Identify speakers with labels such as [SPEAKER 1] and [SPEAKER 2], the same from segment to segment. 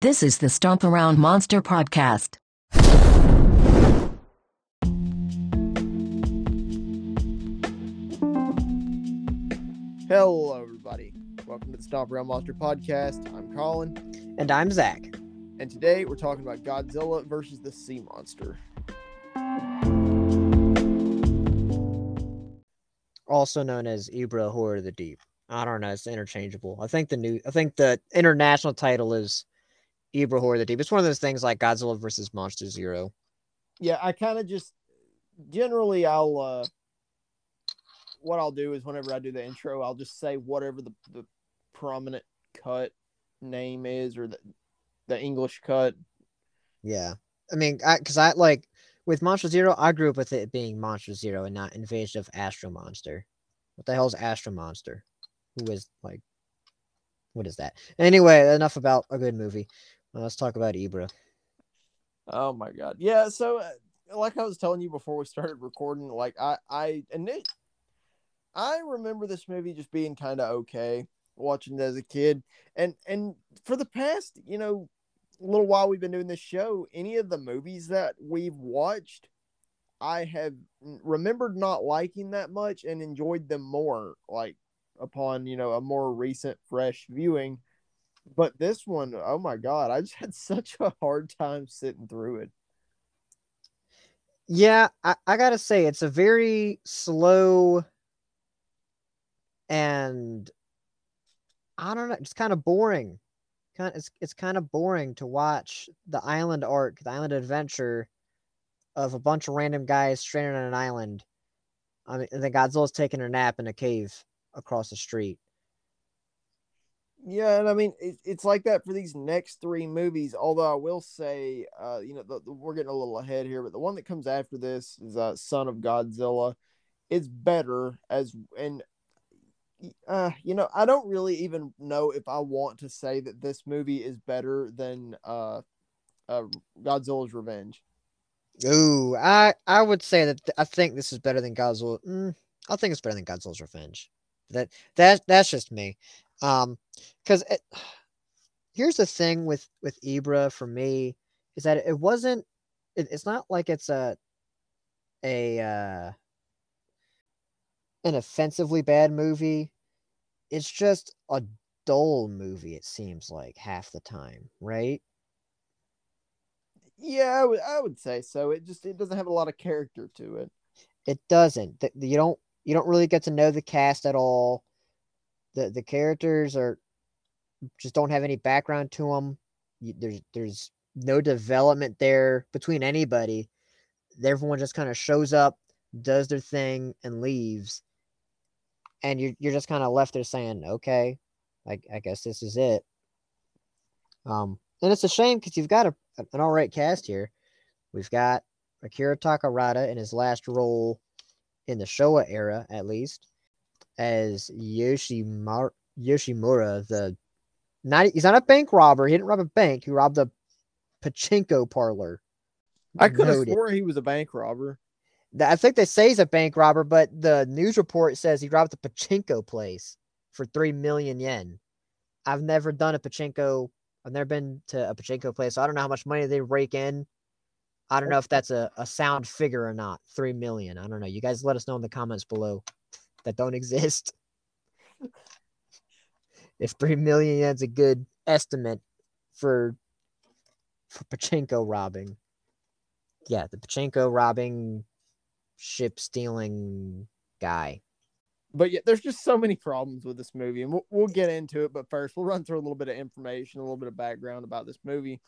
[SPEAKER 1] This is the Stomp Around Monster Podcast.
[SPEAKER 2] Hello, everybody. Welcome to the Stomp Around Monster Podcast. I'm Colin,
[SPEAKER 3] And I'm Zach.
[SPEAKER 2] and today we're talking about Godzilla versus the Sea Monster.
[SPEAKER 3] Also known as Ebirah Horror of the Deep. I don't know, it's interchangeable. I think the new I think the international title is Ebirah Horror the Deep. It's one of those things like Godzilla versus Monster Zero.
[SPEAKER 2] Yeah, I kind of just generally I'll uh what I'll do is whenever I do the intro, I'll just say whatever the, the prominent cut name is or the the English cut.
[SPEAKER 3] Yeah. I mean, I because I like with Monster Zero, I grew up with it being Monster Zero and not Invasion of Astro Monster. What the hell is Astro Monster? Who is like what is that? Anyway, enough about a good movie. Let's talk about Ebirah.
[SPEAKER 2] Oh my god. Yeah, so uh, like I was telling you before we started recording, like I I and it, I remember this movie just being kind of okay watching it as a kid. And and for the past, you know, little while we've been doing this show, any of the movies that we've watched I have remembered not liking that much and enjoyed them more like upon, you know, a more recent fresh viewing. But this one, oh my god, I just had such a hard time sitting through it.
[SPEAKER 3] Yeah, I, I gotta say it's a very slow and I don't know, it's kind of boring. Kind it's it's kind of boring to watch the island arc, the island adventure of a bunch of random guys stranded on an island. I mean, and then Godzilla's taking a nap in a cave across the street.
[SPEAKER 2] Yeah, and I mean it, it's like that for these next three movies. Although I will say, uh, you know, the, the, we're getting a little ahead here, but the one that comes after this is uh, Son of Godzilla. It's better as and uh, you know, I don't really even know if I want to say that this movie is better than uh, uh Godzilla's Revenge.
[SPEAKER 3] Ooh, I I would say that th- I think this is better than Godzilla. Mm, I think it's better than Godzilla's Revenge. That that that's just me. Um, because here's the thing with with Ebirah for me is that it wasn't. It, it's not like it's a a uh an offensively bad movie. It's just a dull movie. It seems like half the time, right?
[SPEAKER 2] Yeah, I would, I would say so. It just it doesn't have a lot of character to it.
[SPEAKER 3] It doesn't. You don't you don't really get to know the cast at all. The the characters are just don't have any background to them. There's there's no development there between anybody. Everyone just kind of shows up, does their thing, and leaves. And you're you're just kind of left there saying, okay, I I guess this is it. Um, and it's a shame because you've got a, an all right cast here. We've got Akira Takarada in his last role in the Showa era, at least, as Yoshimar- Yoshimura, the not he's not a bank robber. He didn't rob a bank. He robbed a pachinko parlor.
[SPEAKER 2] I could have swore he was a bank robber.
[SPEAKER 3] I think they say he's a bank robber, but the news report says he robbed a pachinko place for three million yen. I've never done a pachinko. I've never been to a pachinko place, so I don't know how much money they rake in. I don't know if that's a, a sound figure or not. Three million. I don't know. You guys let us know in the comments below that don't exist. if three million yen's a good estimate for for pachinko robbing. Yeah, the pachinko robbing ship stealing guy.
[SPEAKER 2] But yeah, there's just so many problems with this movie, and we'll, we'll get into it. But first, we'll run through a little bit of information, a little bit of background about this movie.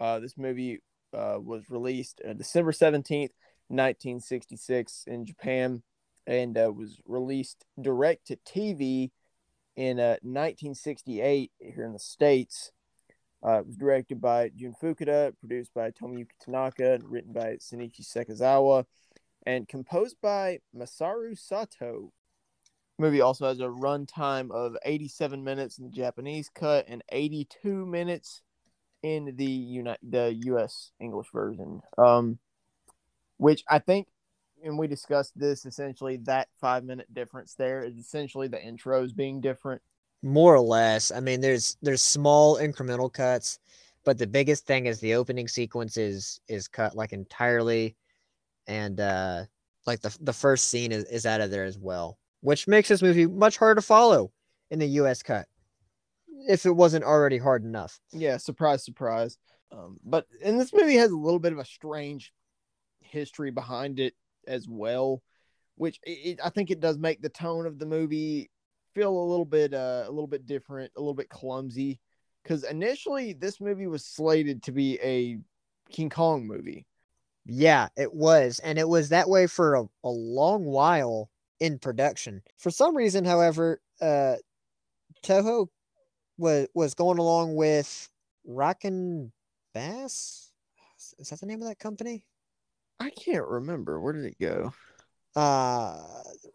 [SPEAKER 2] Uh, this movie uh, was released uh, December 17th, 1966, in Japan, and uh, was released direct to TV in uh, 1968 here in the States. Uh, it was directed by Jun Fukuda, produced by Tomoyuki Tanaka, written by Shinichi Sekizawa, and composed by Masaru Sato. Movie also has a runtime of 87 minutes in the Japanese cut and 82 minutes in the uni- the US English version. Um, which I think, and we discussed this essentially that five minute difference there is essentially the intros being different.
[SPEAKER 3] More or less. I mean, there's there's small incremental cuts, but the biggest thing is the opening sequence is is cut like entirely, and uh like the the first scene is, is out of there as well, which makes this movie much harder to follow in the U.S. cut, if it wasn't already hard enough.
[SPEAKER 2] Yeah, surprise, surprise. Um, but and this movie has a little bit of a strange history behind it as well, which it, I think it does make the tone of the movie feel a little bit uh, a little bit different, a little bit clumsy. Because initially, this movie was slated to be a King Kong movie.
[SPEAKER 3] Yeah, it was. And it was that way for a, a long while in production. For some reason, however, uh, Toho was was going along with Rankin Bass. Is that the name of that company?
[SPEAKER 2] I can't remember. Where did it go?
[SPEAKER 3] Uh,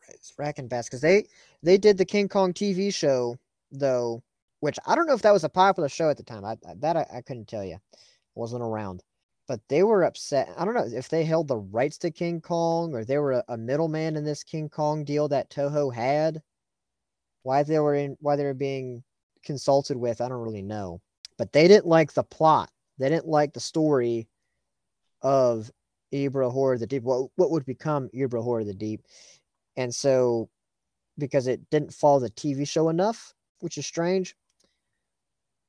[SPEAKER 3] it's Rankin Bass because they they did the King Kong TV show though, which I don't know if that was a popular show at the time. I, I that I, I couldn't tell you. Wasn't around but they were upset. I don't know if they held the rights to King Kong or they were a, a middleman in this King Kong deal that Toho had. Why they were in, why they were being consulted with, I don't really know. But they didn't like the plot. They didn't like the story of Ebirah Horror of the Deep. What what would become Ebirah Horror of the Deep, and so because it didn't follow the TV show enough, which is strange.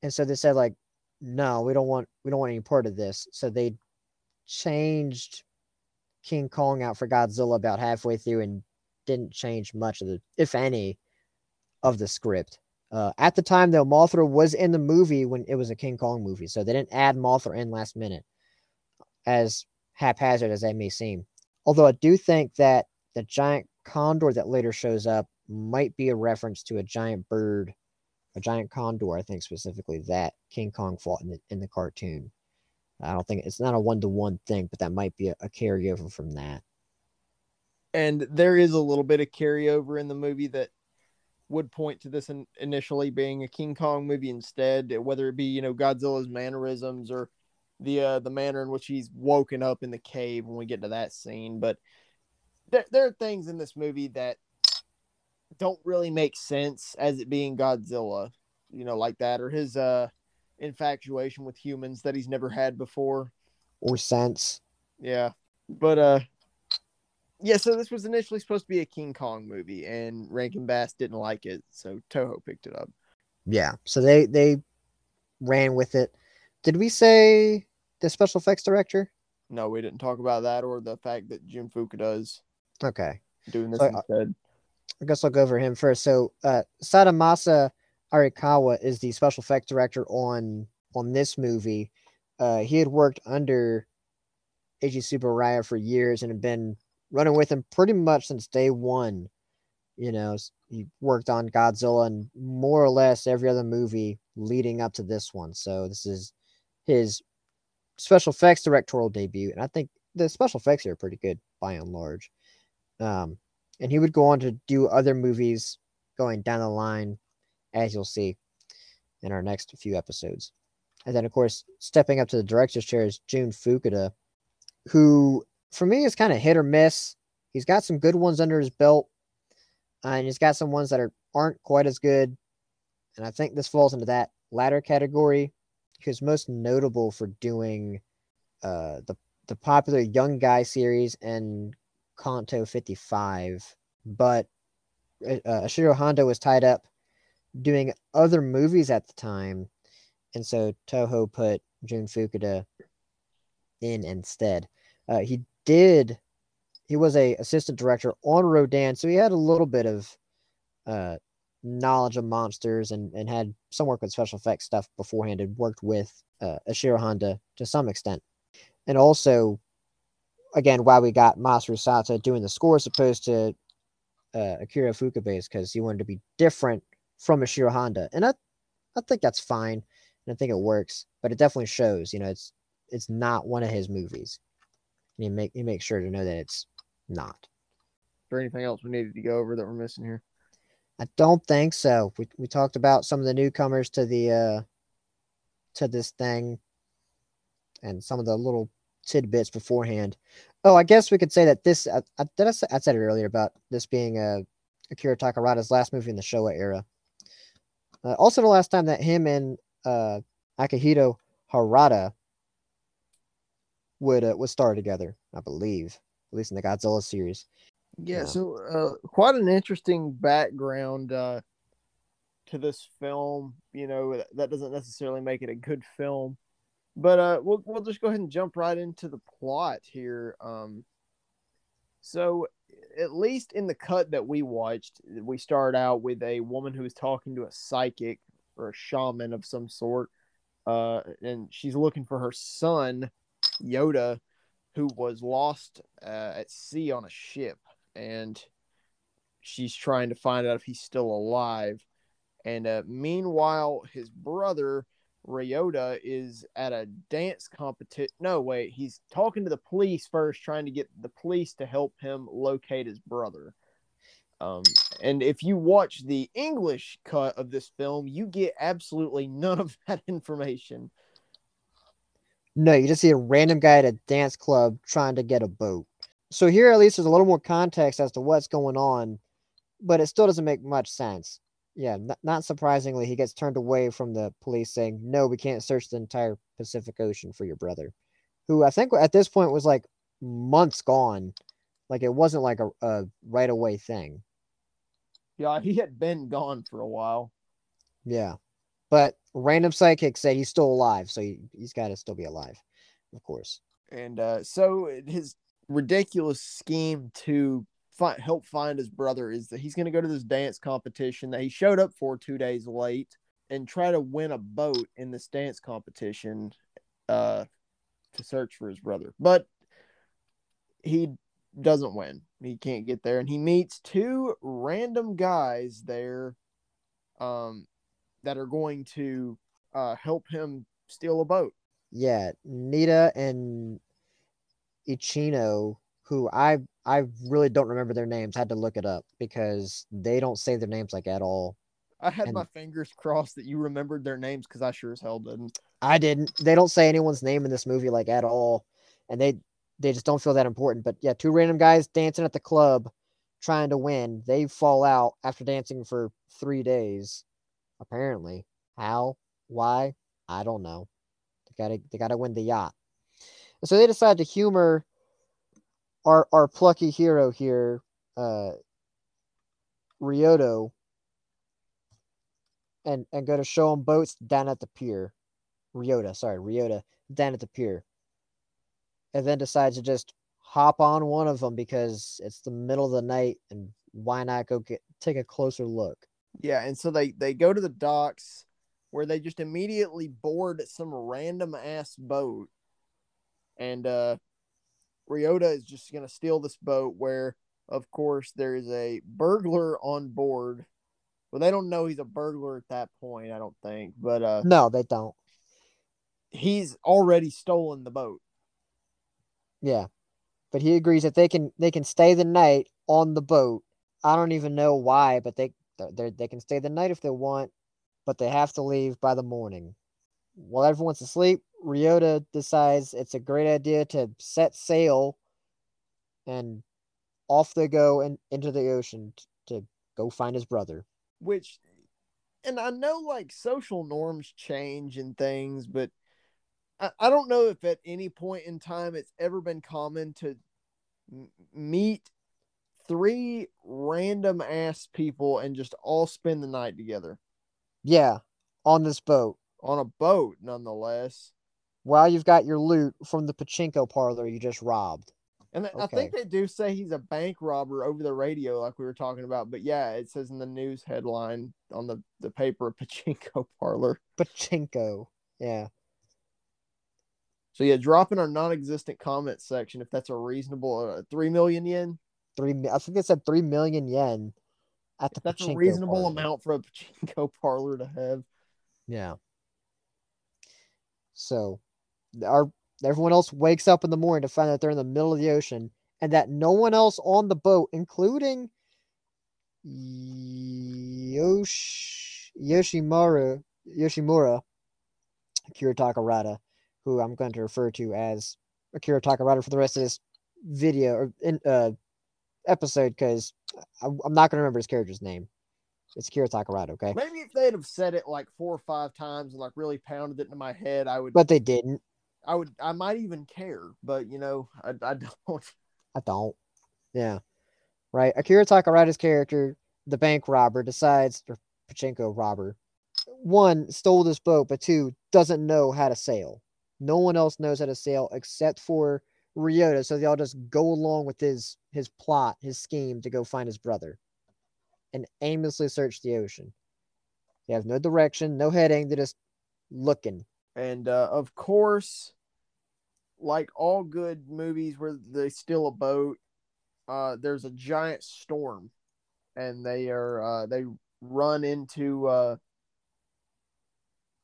[SPEAKER 3] And so they said like, no, we don't want we don't want any part of this. So they changed King Kong out for Godzilla about halfway through and didn't change much of the, if any, of the script. Uh, at the time, though, Mothra was in the movie when it was a King Kong movie, so they didn't add Mothra in last minute, as haphazard as that may seem. Although I do think that the giant condor that later shows up might be a reference to a giant bird a giant condor. I think specifically that King Kong fought in the in the cartoon. I don't think it's not a one to one thing, but that might be a, a, carryover from that.
[SPEAKER 2] And there is a little bit of carryover in the movie that would point to this in, initially being a King Kong movie instead, whether it be you know Godzilla's mannerisms or the uh, the manner in which he's woken up in the cave when we get to that scene. But there, there are things in this movie that don't really make sense as it being Godzilla, you know, like that, or his uh infatuation with humans that he's never had before.
[SPEAKER 3] Or sense.
[SPEAKER 2] Yeah. But uh yeah, so this was initially supposed to be a King Kong movie and Rankin Bass didn't like it, so Toho picked it up.
[SPEAKER 3] Yeah. So they they ran with it. Did we say the special effects director?
[SPEAKER 2] No, we didn't talk about that or the fact that Jun Fukuda is
[SPEAKER 3] okay
[SPEAKER 2] doing this so, uh, instead.
[SPEAKER 3] I guess I'll go over him first. So uh, Sadamasa Arikawa is the special effects director on on this movie. Uh, he had worked under Eiji Tsuburaya for years and had been running with him pretty much since day one. You know, he worked on Godzilla and more or less every other movie leading up to this one. So this is his special effects directorial debut, and I think the special effects here are pretty good by and large. Um, and he would go on to do other movies going down the line, as you'll see in our next few episodes. And then, of course, stepping up to the director's chair is Jun Fukuda, who for me is kind of hit or miss. He's got some good ones under his belt, uh, and he's got some ones that are aren't quite as good. And I think this falls into that latter category. He was most notable for doing uh, the the popular Young Guy series and Kanto 55, but uh, uh, Ishiro Honda was tied up doing other movies at the time, and so Toho put Jun Fukuda in instead. Uh, he did. He was a assistant director on Rodan, so he had a little bit of uh, knowledge of monsters and, and had some work with special effects stuff beforehand and worked with uh, Ishiro Honda to some extent. And also again why we got Masaru Sato doing the score as opposed to uh, Akira Ifukube's because he wanted to be different from Ishiro Honda, and I I think that's fine, and I think it works, but it definitely shows. You know, it's it's not one of his movies. And you make you make sure to know that it's not.
[SPEAKER 2] Is there anything else we needed to go over that we're missing here?
[SPEAKER 3] I don't think so. We we talked about some of the newcomers to the uh to this thing and some of the little tidbits beforehand. Oh, I guess we could say that this. I, I, did I, I said it earlier about this being a uh, Akira Takarada's last movie in the Showa era. Uh, also, the last time that him and uh, Akihiko Hirata would uh, would star together, I believe, at least in the Godzilla series.
[SPEAKER 2] Yeah,
[SPEAKER 3] Yeah.
[SPEAKER 2] so uh, quite an interesting background uh, to this film. You know, that- doesn't necessarily make it a good film, but uh, we'll we'll just go ahead and jump right into the plot here. Um, so, at least in the cut that we watched, we start out with a woman who is talking to a psychic or a shaman of some sort, uh, and she's looking for her son, Yoda, who was lost uh, at sea on a ship and she's trying to find out if he's still alive. And uh, meanwhile, his brother Ryota is at a dance competition. No, wait, he's talking to the police first, trying to get the police to help him locate his brother. Um, and if you watch the English cut of this film, you get absolutely none of that information.
[SPEAKER 3] No, you just see a random guy at a dance club trying to get a boat. So here, at least, there's a little more context as to what's going on, but it still doesn't make much sense. Yeah, n- not surprisingly, he gets turned away from the police saying, "No, we can't search the entire Pacific Ocean for your brother," who I think at this point was like months gone. Like it wasn't like a, a right away thing.
[SPEAKER 2] Yeah, he had been gone for a while.
[SPEAKER 3] Yeah, but random psychic said he's still alive, so he, he's got to still be alive, of course.
[SPEAKER 2] and uh, so his ridiculous scheme to fi- help find his brother is that he's going to go to this dance competition that he showed up for two days late and try to win a boat in this dance competition uh, to search for his brother. But he doesn't win. He can't get there. And he meets two random guys there um, that are going to uh, help him steal a boat.
[SPEAKER 3] Yeah, Nita and Ichino, who I I really don't remember their names. Had to look it up because they don't say their names like at all.
[SPEAKER 2] I had
[SPEAKER 3] And-
[SPEAKER 2] my fingers crossed that you remembered their names because I sure as hell didn't.
[SPEAKER 3] I didn't. They don't say anyone's name in this movie like at all, and they they just don't feel that important. But yeah, two random guys dancing at the club, trying to win. They fall out after dancing for three days. Apparently, how? Why? I don't know. They gotta they gotta win the yacht. So they decide to humor our our plucky hero here, uh, Ryoto, and and go to show him boats down at the pier. Ryota, sorry, Ryota, down at the pier. And then decides to just hop on one of them because it's the middle of the night and why not go get take a closer look?
[SPEAKER 2] Yeah, and so they they go to the docks where they just immediately board some random ass boat, and uh, Ryota is just gonna steal this boat. Where of course there is a burglar on board. Well, they don't know he's a burglar at that point, I don't think, but uh,
[SPEAKER 3] No, they don't.
[SPEAKER 2] he's already stolen the boat.
[SPEAKER 3] Yeah. But he agrees that they can they can stay the night on the boat. I don't even know why, but they they they can stay the night if they want, but they have to leave by the morning. While everyone's asleep, Ryota decides it's a great idea to set sail and off they go and into the ocean t- to go find his brother.
[SPEAKER 2] which and I know like social norms change and things, but I, I don't know if at any point in time it's ever been common to m- meet three random ass people and just all spend the night together
[SPEAKER 3] Yeah, on this boat.
[SPEAKER 2] on a boat, nonetheless.
[SPEAKER 3] While you've got your loot from the pachinko parlor you just robbed.
[SPEAKER 2] And I think they do say he's a bank robber over the radio, like we were talking about. But yeah, it says in the news headline on the, the paper, pachinko parlor.
[SPEAKER 3] Pachinko. Yeah.
[SPEAKER 2] So yeah, drop in our non-existent comment section if that's a reasonable uh, three million yen.
[SPEAKER 3] three. I think it said three million yen at the.
[SPEAKER 2] That's a reasonable
[SPEAKER 3] parlor.
[SPEAKER 2] amount for a pachinko parlor to have.
[SPEAKER 3] Yeah. So, our everyone else wakes up in the morning to find that they're in the middle of the ocean and that no one else on the boat, including Yosh Yoshimaru Yoshimura Akira Takarada, who I'm going to refer to as Akira Takarada for the rest of this video or in uh episode because I'm not going to remember his character's name. It's Akira Takarada, okay?
[SPEAKER 2] Maybe if they'd have said it like four or five times and like really pounded it into my head, I would.
[SPEAKER 3] But they didn't.
[SPEAKER 2] I would. I might even care, but you know, I, I don't.
[SPEAKER 3] I don't. Yeah. Right. Akira Takarada's character, the bank robber, decides, or Pachinko robber, one, stole this boat, but two, doesn't know how to sail. No one else knows how to sail except for Ryota, so they all just go along with his his plot, his scheme to go find his brother and aimlessly search the ocean. They have no direction, no heading, they're just looking.
[SPEAKER 2] And uh, of course, like all good movies where they steal a boat, uh, there's a giant storm, and they are uh, they run into uh,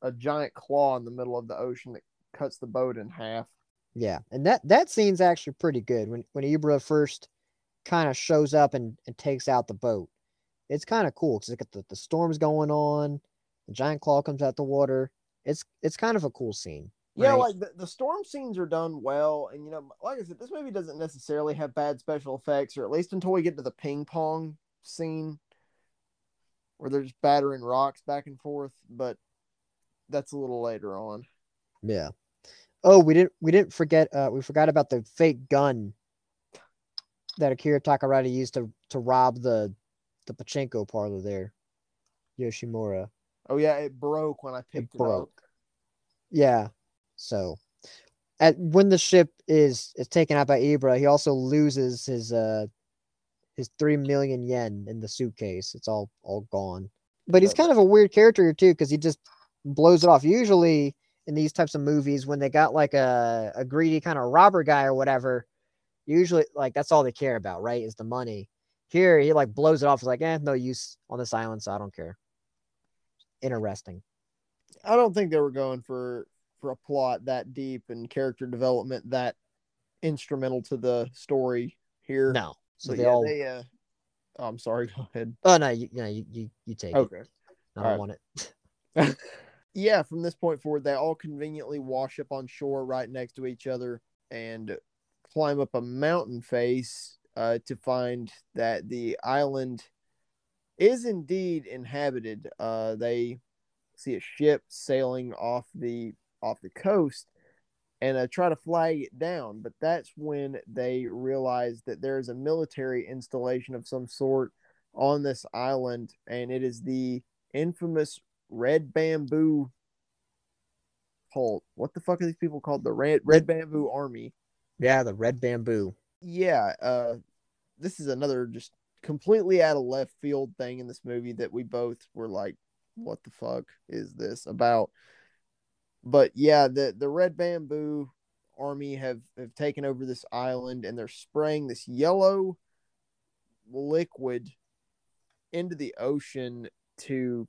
[SPEAKER 2] a giant claw in the middle of the ocean that cuts the boat in half.
[SPEAKER 3] Yeah, and that that scene's actually pretty good when when Ebirah first kind of shows up and, and takes out the boat. It's kind of cool because the, the storm's going on, the giant claw comes out the water. It's it's kind of a cool scene.
[SPEAKER 2] Yeah,
[SPEAKER 3] right?
[SPEAKER 2] like the, the storm scenes are done well, and you know, like I said, this movie doesn't necessarily have bad special effects, or at least until we get to the ping pong scene where they're just battering rocks back and forth. But that's a little later on.
[SPEAKER 3] Yeah. Oh, we didn't we didn't forget uh we forgot about the fake gun that Akira Takarada used to to rob the the pachinko parlor there. Yoshimura.
[SPEAKER 2] Oh yeah, it broke when I picked it,
[SPEAKER 3] broke.
[SPEAKER 2] up.
[SPEAKER 3] Yeah. So at when the ship is is taken out by Ebirah, he also loses his uh his three million yen in the suitcase. It's all all gone. But he's kind of a weird character here too, because he just blows it off. Usually in these types of movies, when they got like a, a greedy kind of robber guy or whatever, usually like that's all they care about, right? Is the money. Here he like blows it off. He's like, eh, no use on this island, so I don't care. Interesting.
[SPEAKER 2] I don't think they were going for for a plot that deep and character development that instrumental to the story here.
[SPEAKER 3] No. So they
[SPEAKER 2] yeah,
[SPEAKER 3] all
[SPEAKER 2] they uh oh, I'm sorry, go ahead.
[SPEAKER 3] Oh no, you, no, you, you, you take it.
[SPEAKER 2] Okay.
[SPEAKER 3] I don't
[SPEAKER 2] alright.
[SPEAKER 3] want it.
[SPEAKER 2] yeah, from this point forward, they all conveniently wash up on shore right next to each other and climb up a mountain face uh, to find that the island is indeed inhabited. Uh, they see a ship sailing off the off the coast and uh, try to flag it down, but that's when they realize that there's a military installation of some sort on this island, and it is the infamous Red Bamboo Cult. What the fuck are these people called? The Red Red Bamboo Army.
[SPEAKER 3] Yeah, the red bamboo.
[SPEAKER 2] Yeah, uh, this is another just completely out of left field thing in this movie that we both were like, "What the fuck is this about?" But yeah, the the Red Bamboo Army have have taken over this island and they're spraying this yellow liquid into the ocean to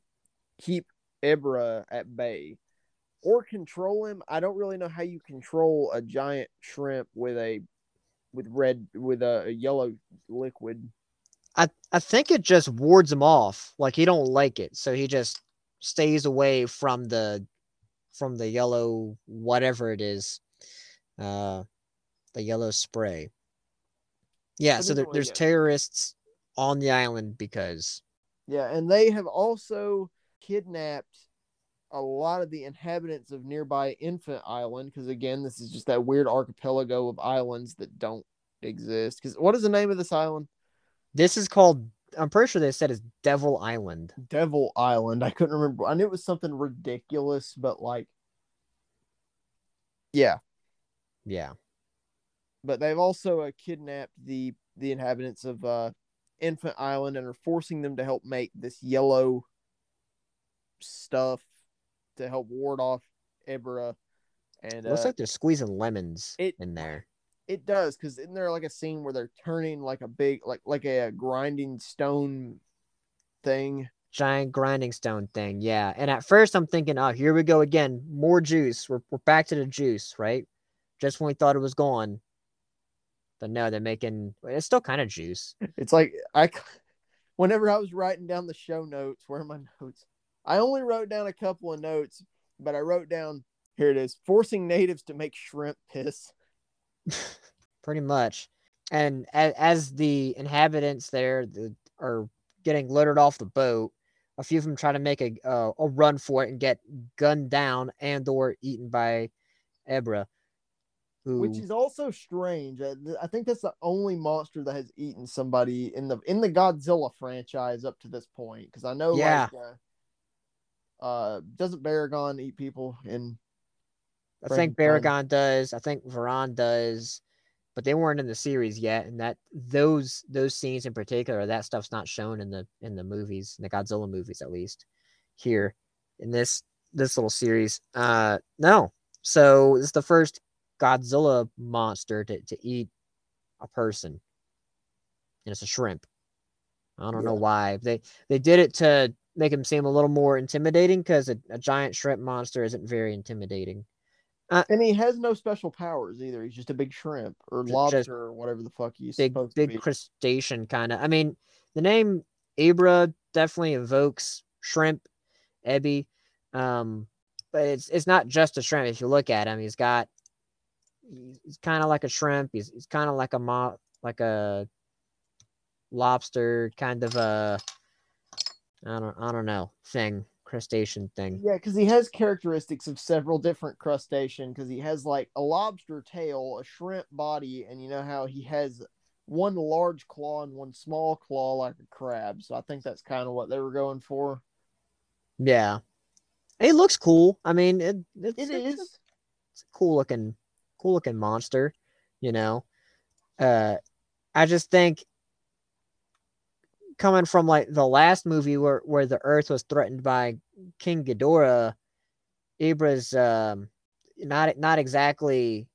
[SPEAKER 2] keep Ebirah at bay or control him. I don't really know how you control a giant shrimp with a with red with a, a yellow liquid.
[SPEAKER 3] I I think it just wards him off. Like he don't like it, so he just stays away from the from the yellow whatever it is, uh, the yellow spray. Yeah, so there, there's terrorists on the island because
[SPEAKER 2] Yeah, and they have also kidnapped a lot of the inhabitants of nearby Infant Island because again, this is just that weird archipelago of islands that don't exist. Because what is the name of this island?
[SPEAKER 3] This is called. I'm pretty sure they said it's Devil Island.
[SPEAKER 2] Devil Island. I couldn't remember. I knew it was something ridiculous, but like, yeah.
[SPEAKER 3] Yeah,
[SPEAKER 2] But they've also uh, kidnapped the the inhabitants of uh, Infant Island and are forcing them to help make this yellow stuff to help ward off Ebirah. And
[SPEAKER 3] it looks
[SPEAKER 2] uh,
[SPEAKER 3] like they're squeezing lemons
[SPEAKER 2] it-
[SPEAKER 3] in there.
[SPEAKER 2] It does because isn't there like a scene where they're turning like a big like like a, grinding stone thing?
[SPEAKER 3] giant grinding stone thing. Yeah. And at first I'm thinking, oh, here we go again. More juice. We're, we're back to the juice, right? Just when we thought it was gone. But no, they're making it's still kind of juice.
[SPEAKER 2] It's like I, whenever I was writing down the show notes, where are my notes? I only wrote down a couple of notes, but I wrote down here it is: forcing natives to make shrimp piss.
[SPEAKER 3] Pretty much. And as, as the inhabitants there the, are getting littered off the boat, a few of them try to make a uh, a run for it and get gunned down and or eaten by Ebirah. Who,
[SPEAKER 2] which is also strange. I, I think that's the only monster that has eaten somebody in the in the Godzilla franchise up to this point. Because I know,
[SPEAKER 3] Yeah.
[SPEAKER 2] like, uh, uh, doesn't Baragon eat people in?
[SPEAKER 3] I think. Baragon does. I think Varan does, but they weren't in the series yet. And that those those scenes in particular, that stuff's not shown in the in the movies, in the Godzilla movies at least. Here in this this little series, uh, no. So it's the first Godzilla monster to to eat a person, and it's a shrimp. I don't know why they they did it to make him seem a little more intimidating because a, a giant shrimp monster isn't very intimidating.
[SPEAKER 2] And he has no special powers either. He's just a big shrimp or lobster or whatever the fuck he's
[SPEAKER 3] big
[SPEAKER 2] supposed
[SPEAKER 3] big
[SPEAKER 2] to be.
[SPEAKER 3] crustacean kind of. I mean, the name Ebirah definitely evokes shrimp, Ebby. Um, but it's it's not just a shrimp. If you look at him, he's got he's- he's kind of like a shrimp. He's he's kind of like a mo- like a lobster, kind of a I don't I don't know thing, crustacean thing.
[SPEAKER 2] Yeah, because he has characteristics of several different crustacean. Because he has like a lobster tail, a shrimp body, and you know how he has one large claw and one small claw like a crab. So I think that's kind of what they were going for.
[SPEAKER 3] Yeah, it looks cool. I mean, it it's,
[SPEAKER 2] It
[SPEAKER 3] it's
[SPEAKER 2] is.
[SPEAKER 3] it's a cool looking cool looking monster you know uh i just think coming from like the last movie where where the earth was threatened by king Ghidorah, Ebirah's um not not exactly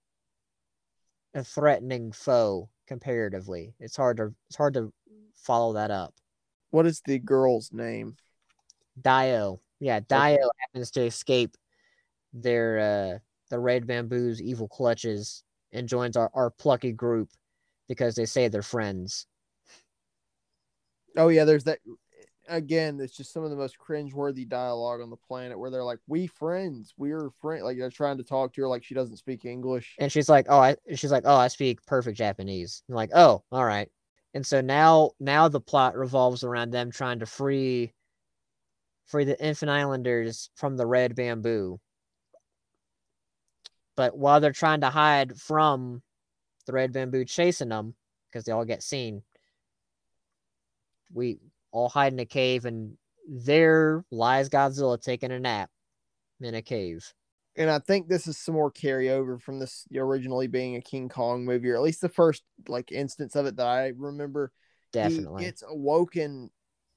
[SPEAKER 3] a threatening foe comparatively. It's hard to it's hard to follow that up.
[SPEAKER 2] What is the girl's name?
[SPEAKER 3] dio. Yeah dio happens to escape their uh the red bamboo's evil clutches and joins our, our plucky group because they say they're friends
[SPEAKER 2] Oh yeah, there's that. Again, it's just some of the most cringeworthy dialogue on the planet where they're like, "We friends, we're friends." Like they're trying to talk to her like she doesn't speak English.
[SPEAKER 3] and she's like oh i she's like oh i speak perfect japanese I'm like oh all right and so now now the plot revolves around them trying to free free the infant islanders from the red bamboo but while they're trying to hide from the red bamboo chasing them because they all get seen we all hide in a cave and there lies godzilla taking a nap in a cave
[SPEAKER 2] and I think this is some more carryover from this originally being a King Kong movie, or at least the first like instance of it that I remember.
[SPEAKER 3] definitely
[SPEAKER 2] He gets awoken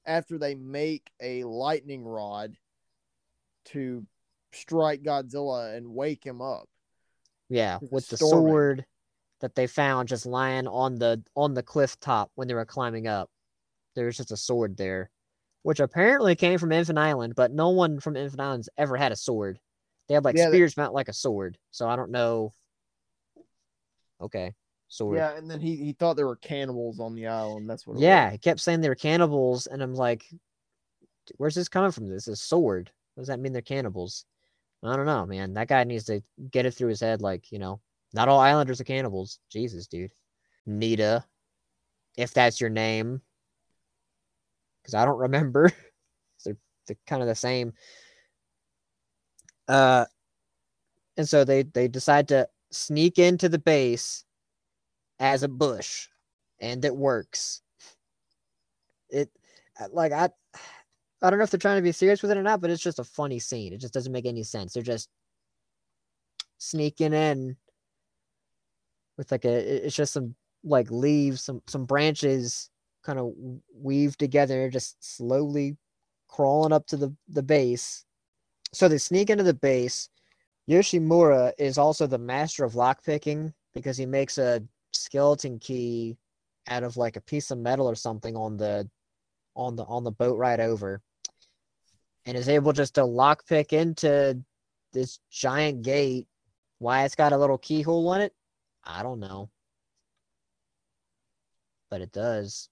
[SPEAKER 2] after they make a lightning rod to strike Godzilla and wake him up.
[SPEAKER 3] Yeah,
[SPEAKER 2] It's
[SPEAKER 3] with the
[SPEAKER 2] storming.
[SPEAKER 3] sword that they found just lying on the on the cliff top when they were climbing up. There was just a sword there, which apparently came from Infant Island, but no one from Infant Island's ever had a sword. They had like
[SPEAKER 2] Yeah,
[SPEAKER 3] spears not like a sword, so I don't know. Okay, sword.
[SPEAKER 2] Yeah, and then he, he thought there were cannibals on the island. That's what. It
[SPEAKER 3] Yeah,
[SPEAKER 2] was.
[SPEAKER 3] he kept saying they were cannibals, and I'm like, where's this coming from? This is sword. What does that mean they're cannibals? I don't know, man. That guy needs to get it through his head. Like, you know, not all islanders are cannibals. Jesus, dude. Nita, if that's your name, because I don't remember. they're they're kind of the same. Uh, and so they they decide to sneak into the base as a bush, and it works it like I I don't know if they're trying to be serious with it or not, but it's just a funny scene. It just doesn't make any sense. They're just sneaking in with like a it's just some like leaves, some some branches kind of weave together, just slowly crawling up to the the base. So they sneak into the base. Yoshimura is also the master of lockpicking because he makes a skeleton key out of like a piece of metal or something on the on the on the boat ride over and is able just to lockpick into this giant gate why it's got a little keyhole on it i don't know but it does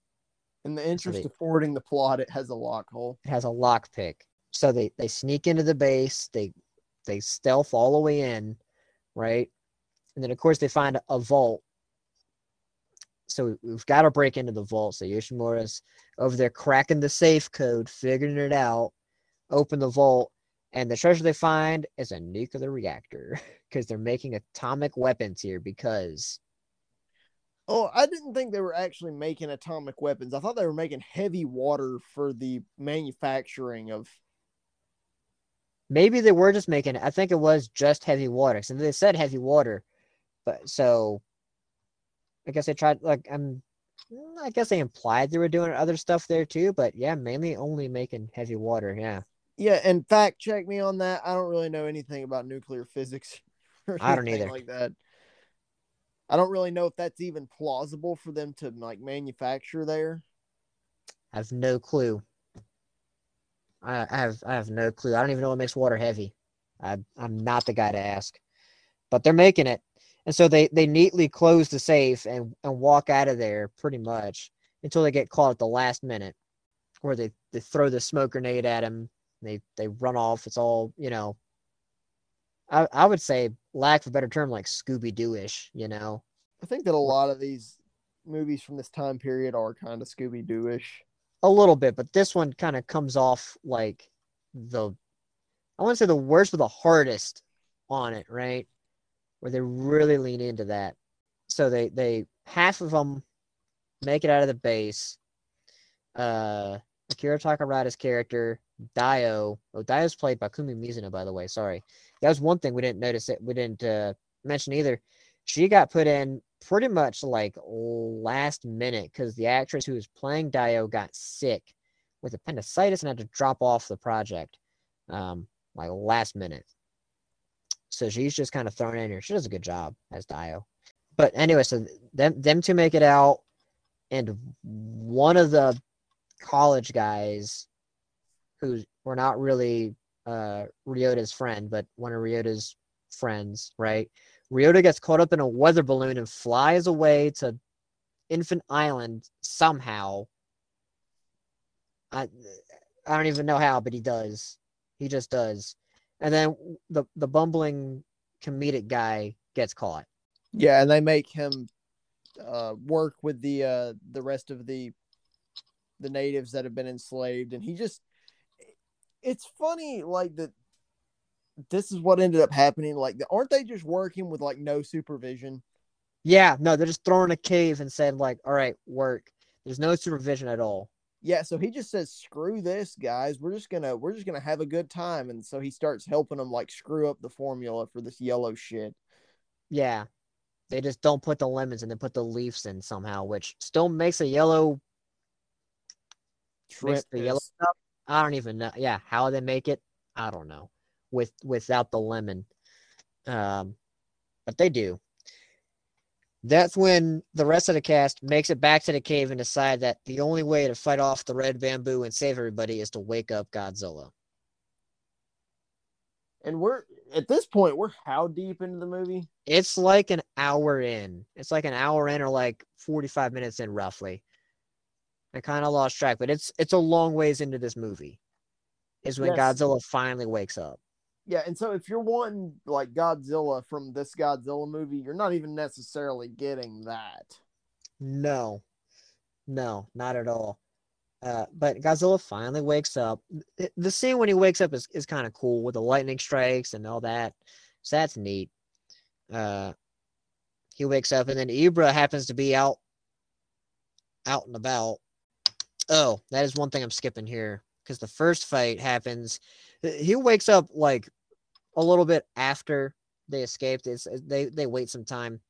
[SPEAKER 2] In the interest
[SPEAKER 3] they-
[SPEAKER 2] of forwarding the plot, it has a lock hole.
[SPEAKER 3] it has a lock pick. so they they sneak into the base they they stealth all the way in right and then of course they find a vault so we've got to break into the vault. So Yoshimura's over there cracking the safe code, figuring it out, open the vault, and the treasure they find is a nuclear reactor because they're making atomic weapons here because
[SPEAKER 2] Oh, I didn't think they were actually making atomic weapons. I thought they were making heavy water for the manufacturing of.
[SPEAKER 3] maybe they were just making I think it was just heavy water. So they said heavy water, but so I guess they tried like I'm I guess they implied they were doing other stuff there too, but yeah, mainly only making heavy water. Yeah.
[SPEAKER 2] Yeah, and fact check me on that. I don't really know anything about nuclear physics. or
[SPEAKER 3] I don't
[SPEAKER 2] anything
[SPEAKER 3] either.
[SPEAKER 2] Like that. I don't really know if that's even plausible for them to like manufacture there.
[SPEAKER 3] I have no clue. I, have I have no clue. I don't even know what makes water heavy. I I'm not the guy to ask. But they're making it. And so they they neatly close the safe and and walk out of there pretty much until they get caught at the last minute where they they throw the smoke grenade at him. They they run off. It's all, you know, I I would say lack of a better term like Scooby Doo-ish, you know.
[SPEAKER 2] I think that a lot of these movies from this time period are kind of Scooby Doo-ish.
[SPEAKER 3] a little bit, but this one kind of comes off like the I want to say the worst but the hardest on it, right? Where they really lean into that. So they they half of them make it out of the base. Uh Akira Takarada's character, Dio. Oh, Dio's played by Kumi Mizuno, by the way. Sorry. That was one thing we didn't notice it. We didn't uh, mention either. She got put in pretty much like last minute because the actress who was playing Dio got sick with appendicitis and had to drop off the project um, like last minute. So she's just kind of thrown in here. She does a good job as Dio. But anyway, so them them two make it out, and one of the college guys who were not really uh Ryota's friend, but one of Ryota's friends, right? Ryota gets caught up in a weather balloon and flies away to Infant Island somehow. I I don't even know how, but he does. He just does. And then the the bumbling comedic guy gets caught.
[SPEAKER 2] Yeah, and they make him uh, work with the uh, the rest of the the natives that have been enslaved, and he just it's funny like that. This is what ended up happening. Like, aren't they just working with like no supervision?
[SPEAKER 3] Yeah, no, they're just throwing a cave and saying like, "All right, work." There's no supervision at all.
[SPEAKER 2] Yeah, so he just says, "Screw this, guys. We're just gonna we're just gonna have a good time." And so he starts helping them like screw up the formula for this yellow shit.
[SPEAKER 3] Yeah, they just don't put the lemons and they put the leaves in somehow, which still makes a yellow.
[SPEAKER 2] Shrimp
[SPEAKER 3] Makes the yellow stuff. I don't even know. Yeah, how they make it, I don't know. With without the lemon, um, but they do. That's when the rest of the cast makes it back to the cave and decide that the only way to fight off the red bamboo and save everybody is to wake up Godzilla.
[SPEAKER 2] And we're at this point, we're how deep into the movie?
[SPEAKER 3] It's like an hour in. It's like an hour in or like 45 minutes in roughly. I kind of lost track, but it's it's a long ways into this movie. Is when
[SPEAKER 2] Yes.
[SPEAKER 3] Godzilla finally wakes up.
[SPEAKER 2] Yeah, and so if you're wanting like Godzilla from this Godzilla movie, you're not even necessarily getting that.
[SPEAKER 3] No, no, not at all. Uh, but Godzilla finally wakes up. The- scene when he wakes up is, is kind of cool with the lightning strikes and all that. So that's neat. Uh, he wakes up and then Ebirah happens to be out, out and about. Oh, that is one thing I'm skipping here because the first fight happens. He wakes up like a little bit after they escaped. It's uh, they they wait some time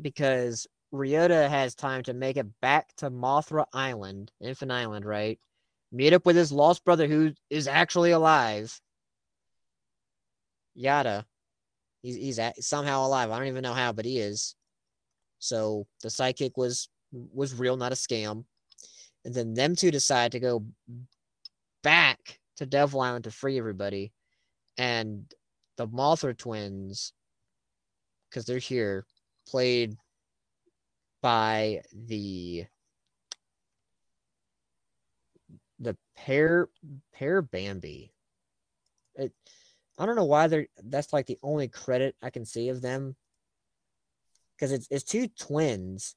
[SPEAKER 3] because Ryota has time to make it back to Mothra Island, Infant Island, right? Meet up with his lost brother who is actually alive. Yata. He's he's at, somehow alive. I don't even know how, but he is. So the psychic was was real, not a scam. And then them two decide to go back to Devil Island to free everybody. And the Mothra twins, because they're here, played by the the pair pair Bambi. It, I don't know why they're that's like the only credit I can see of them. because it's it's two twins.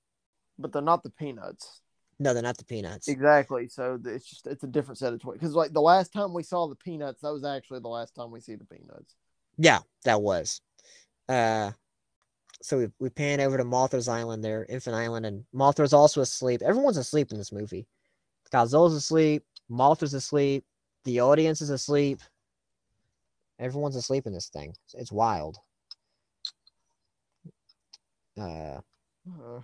[SPEAKER 2] but they're not the peanuts.
[SPEAKER 3] No, they're not the peanuts.
[SPEAKER 2] Exactly. So it's just it's a different set of toys. Because like the last time we saw the peanuts, that was actually the last time we see the peanuts.
[SPEAKER 3] Yeah, that was. Uh, so we we pan over to Mothra's Island there, Infant Island, and Mothra's also asleep. Everyone's asleep in this movie. Godzilla's asleep. Mothra's asleep. The audience is asleep. Everyone's asleep in this thing. It's, it's wild. Uh,
[SPEAKER 2] Uh,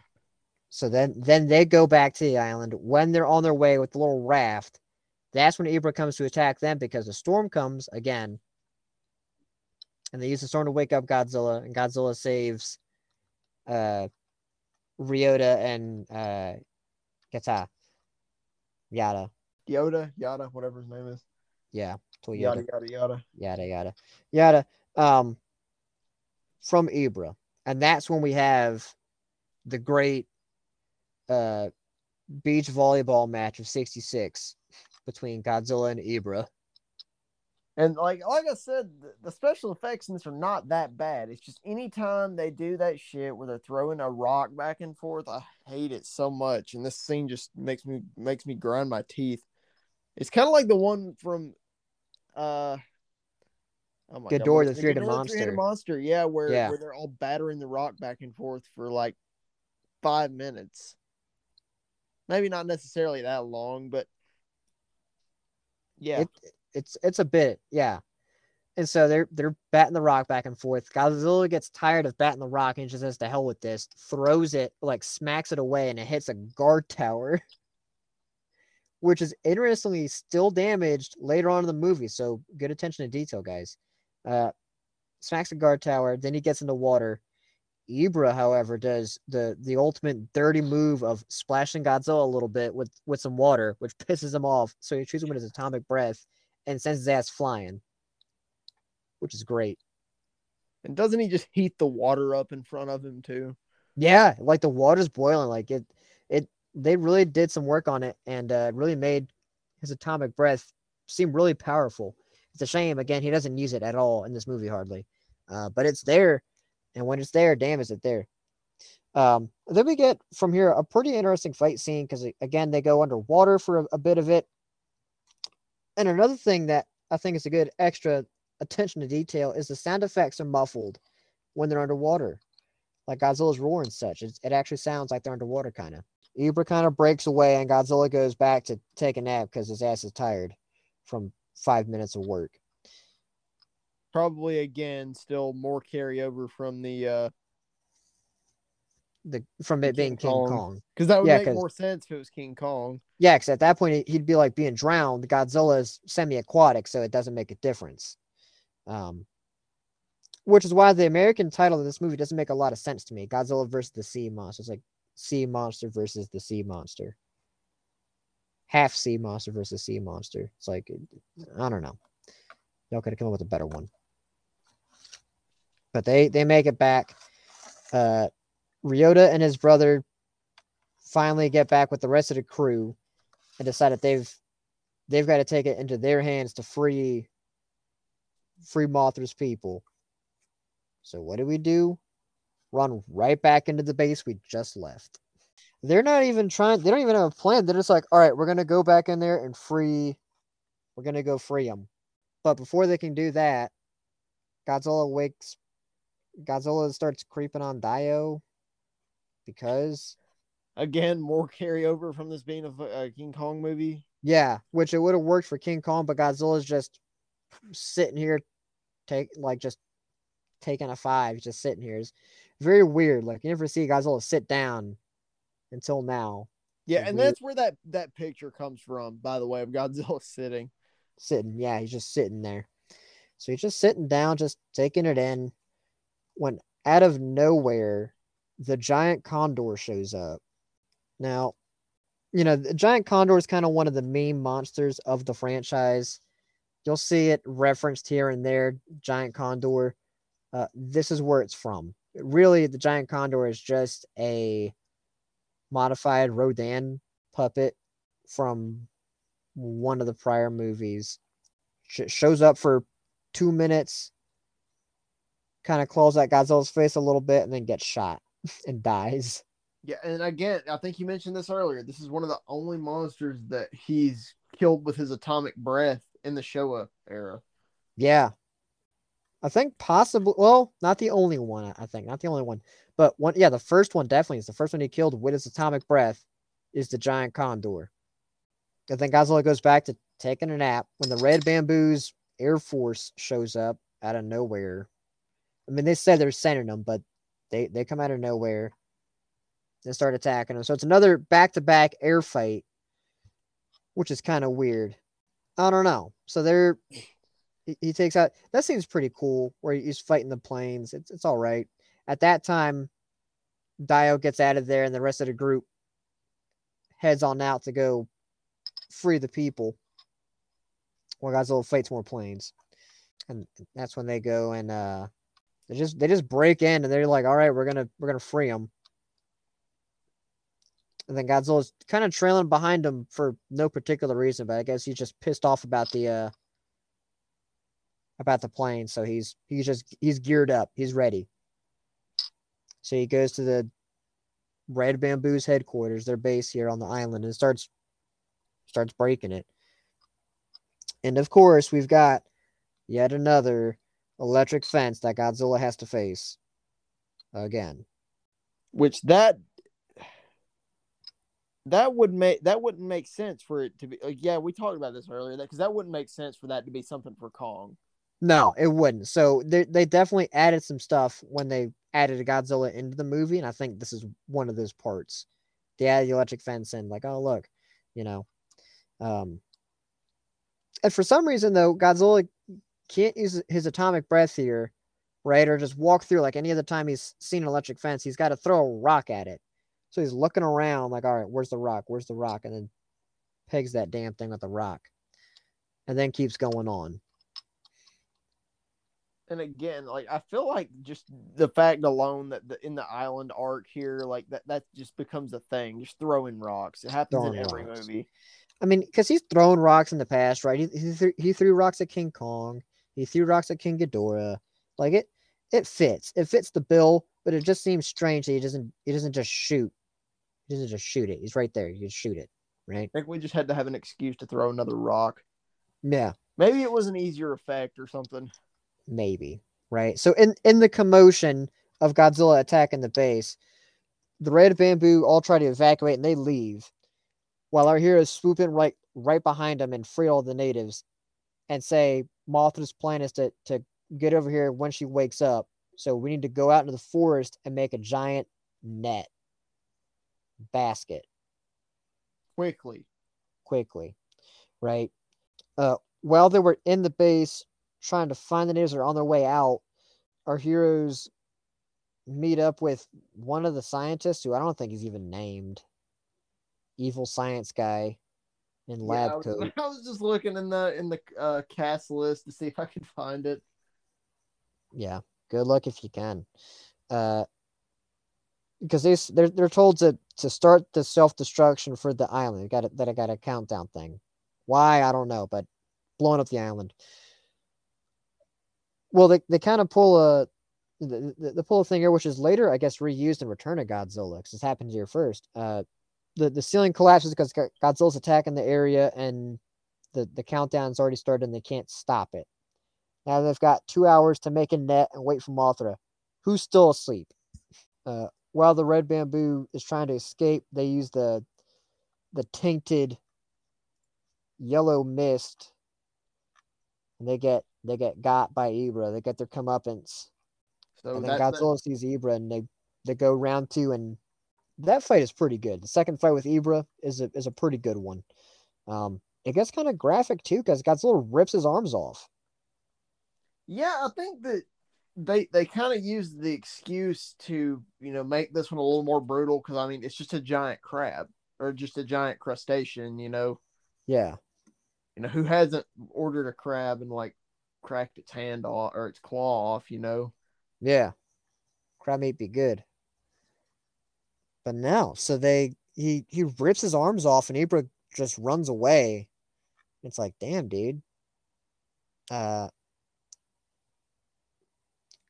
[SPEAKER 3] so then then they go back to the island. When they're on their way with the little raft, that's when Ebirah comes to attack them because the storm comes again. And they use the storm to wake up Godzilla, and Godzilla saves uh Ryota and uh Gata. Yada.
[SPEAKER 2] Yoda, yada, whatever his name is.
[SPEAKER 3] Yeah. Toyota.
[SPEAKER 2] Yada yada yada.
[SPEAKER 3] yada yada yada um from Ebirah. And that's when we have the great uh beach volleyball match of 66 between Godzilla and Ebirah.
[SPEAKER 2] And like like I said, the, special effects in this are not that bad. It's just anytime they do that shit where they're throwing a rock back and forth, I hate it so much. And this scene just makes me makes me grind my teeth. It's kind of like the one from uh oh my God,
[SPEAKER 3] Ghidorah
[SPEAKER 2] what
[SPEAKER 3] the? Three-Headed Monster.
[SPEAKER 2] Three-Headed monster, yeah, where
[SPEAKER 3] Yeah.
[SPEAKER 2] where they're all battering the rock back and forth for like five minutes. Maybe not necessarily that long, but yeah.
[SPEAKER 3] It, it's it's a bit, yeah. And so they're they're batting the rock back and forth. Godzilla gets tired of batting the rock and just says to hell with this, throws it, like smacks it away, and it hits a guard tower. Which is interestingly still damaged later on in the movie. So good attention to detail, guys. Uh smacks the guard tower, then he gets into water. Ebirah, however, does the the ultimate dirty move of splashing Godzilla a little bit with with some water, which pisses him off. So he shoots him with his atomic breath and sends his ass flying, which is great.
[SPEAKER 2] And doesn't he just heat the water up in front of him too?
[SPEAKER 3] Yeah, like the water's boiling. Like it, it. They really did some work on it and uh, really made his atomic breath seem really powerful. It's a shame again he doesn't use it at all in this movie hardly, uh, but it's there, and when it's there, damn, is it there. Um, then we get from here a pretty interesting fight scene because again they go underwater for a, a bit of it, and another thing that I think is a good extra attention to detail is the sound effects are muffled when they're underwater like Godzilla's roar and such. It's, it actually sounds like they're underwater, kind of. Ebirah kind of breaks away, and Godzilla goes back to take a nap because his ass is tired from five minutes of work.
[SPEAKER 2] Probably again, still more carryover from the uh
[SPEAKER 3] The from it being
[SPEAKER 2] King
[SPEAKER 3] King
[SPEAKER 2] Kong. Because that would
[SPEAKER 3] Yeah,
[SPEAKER 2] make more sense if it was King Kong.
[SPEAKER 3] Yeah, because at that point he- he'd be like being drowned. Godzilla's semi-aquatic, so it doesn't make a difference. Um, which is why the American title of this movie doesn't make a lot of sense to me. Godzilla versus the sea monster. It's like sea monster versus the sea monster. Half sea monster versus sea monster. It's like I don't know. Y'all could have come up with a better one. But they they make it back. Uh, Ryota and his brother finally get back with the rest of the crew and decide that they've they've got to take it into their hands to free free Mothra's people. So what do we do? Run right back into the base we just left. They're not even trying. They don't even have a plan. They're just like, all right, we're gonna go back in there and free. We're gonna go free them. But before they can do that, Godzilla wakes. Godzilla starts creeping on Dio because
[SPEAKER 2] Again, more carryover from this being a, a King Kong movie.
[SPEAKER 3] Yeah, which it would have worked for King Kong, but Godzilla's just sitting here, take like just taking a five, just sitting here. It's very weird. Like you never see Godzilla sit down until now,
[SPEAKER 2] Yeah,
[SPEAKER 3] It's
[SPEAKER 2] and
[SPEAKER 3] weird.
[SPEAKER 2] that's where that that picture comes from, by the way, of Godzilla sitting.
[SPEAKER 3] sitting. Yeah, he's just sitting there. So he's just sitting down, just taking it in. When out of nowhere, the giant condor shows up. Now, you know, the giant condor is kind of one of the meme monsters of the franchise. You'll see it referenced here and there. Giant condor. Uh, this is where it's from. Really, the giant condor is just a modified Rodan puppet from one of the prior movies. Sh- shows up for two minutes, kind of claws at Godzilla's face a little bit, and then gets shot. and dies.
[SPEAKER 2] Yeah, and again, I think you mentioned this earlier. This is one of the only monsters that he's killed with his atomic breath in the Showa era.
[SPEAKER 3] Yeah. I think possibly well, not the only one, I think. Not the only one. But one yeah, the first one definitely is the first one he killed with his atomic breath is the giant condor. And then Godzilla goes back to taking a nap when the red bamboos air force shows up out of nowhere. I mean, they said they're sending them, but they they come out of nowhere and start attacking them. So it's another back to back air fight, which is kind of weird. I don't know. So they're he, he takes out that seems pretty cool where he's fighting the planes. It's it's all right. At that time, Dio gets out of there and the rest of the group heads on out to go free the people. Well, Godzilla fights more planes. And that's when they go and uh they just they just break in and they're like, all right, we're gonna we're gonna free them. And then Godzilla's kind of trailing behind him for no particular reason, but I guess he's just pissed off about the uh about the plane. So he's he's just he's geared up. He's ready. So he goes to the Red Bamboo's headquarters, their base here on the island, and starts starts breaking it. And of course, we've got yet another electric fence that Godzilla has to face again.
[SPEAKER 2] Which that that would make that wouldn't make sense for it to be like yeah we talked about this earlier because that wouldn't make sense for that to be something for Kong.
[SPEAKER 3] No, it wouldn't. So they they definitely added some stuff when they added a Godzilla into the movie, and I think this is one of those parts. They added the electric fence in, like, oh look, you know. Um and for some reason though, Godzilla can't use his atomic breath here, right? Or just walk through like any other time he's seen an electric fence, he's got to throw a rock at it. So he's looking around like, all right, where's the rock? Where's the rock? And then pegs that damn thing with the rock. And then keeps going on
[SPEAKER 2] and again, like I feel like just the fact alone that the, in the island arc here, like that that just becomes a thing. Just throwing rocks. It happens throwing in every rocks. movie.
[SPEAKER 3] I mean, because he's thrown rocks in the past, right? He he threw, he threw rocks at King Kong. He threw rocks at King Ghidorah. Like it, it fits. It fits the bill, but it just seems strange that he doesn't. He doesn't just shoot. He doesn't just shoot it. He's right there. You shoot it, right?
[SPEAKER 2] I think we just had to have an excuse to throw another rock.
[SPEAKER 3] Yeah.
[SPEAKER 2] Maybe it was an easier effect or something
[SPEAKER 3] maybe right so in in the commotion of godzilla attacking the base the red bamboo all try to evacuate and they leave while our heroes swoop in right right behind them and free all the natives and say mothra's plan is to to get over here when she wakes up. So we need to go out into the forest and make a giant net basket.
[SPEAKER 2] Quickly.
[SPEAKER 3] Quickly right? Uh while they were in the base trying to find the natives are on their way out, our heroes meet up with one of the scientists who I don't think he's even named. Evil science guy in lab
[SPEAKER 2] yeah, I was,
[SPEAKER 3] coat.
[SPEAKER 2] I was just looking in the in the uh, cast list to see if I could find it.
[SPEAKER 3] Yeah, good luck if you can. Uh, because they they're they're told to to start the self destruction for the island. Got it that I got a countdown thing. Why I don't know, but blowing up the island well, they, they kind of pull a the, the, the, pull a thing here, which is later, I guess, reused in Return of Godzilla, because this happened here first. Uh, the the ceiling collapses because Godzilla's attacking the area, and the the countdown's already started, and they can't stop it. Now they've got two hours to make a net and wait for Mothra, who's still asleep. Uh, while the red bamboo is trying to escape, they use the the tainted yellow mist, and they get they get got by Ebirah. They get their comeuppance. So and then Godzilla that... sees Ebirah and they, they go round two and that fight is pretty good. The second fight with Ebirah is a is a pretty good one. Um, it gets kind of graphic too because Godzilla rips his arms off.
[SPEAKER 2] Yeah, I think that they they kind of use the excuse to you know make this one a little more brutal because I mean it's just a giant crab or just a giant crustacean, you know.
[SPEAKER 3] Yeah.
[SPEAKER 2] You know who hasn't ordered a crab and like cracked its hand off or its claw off, you know.
[SPEAKER 3] Yeah. Crab meat be good. But now, so they he he rips his arms off and Ebirah just runs away. It's like, damn, dude. Uh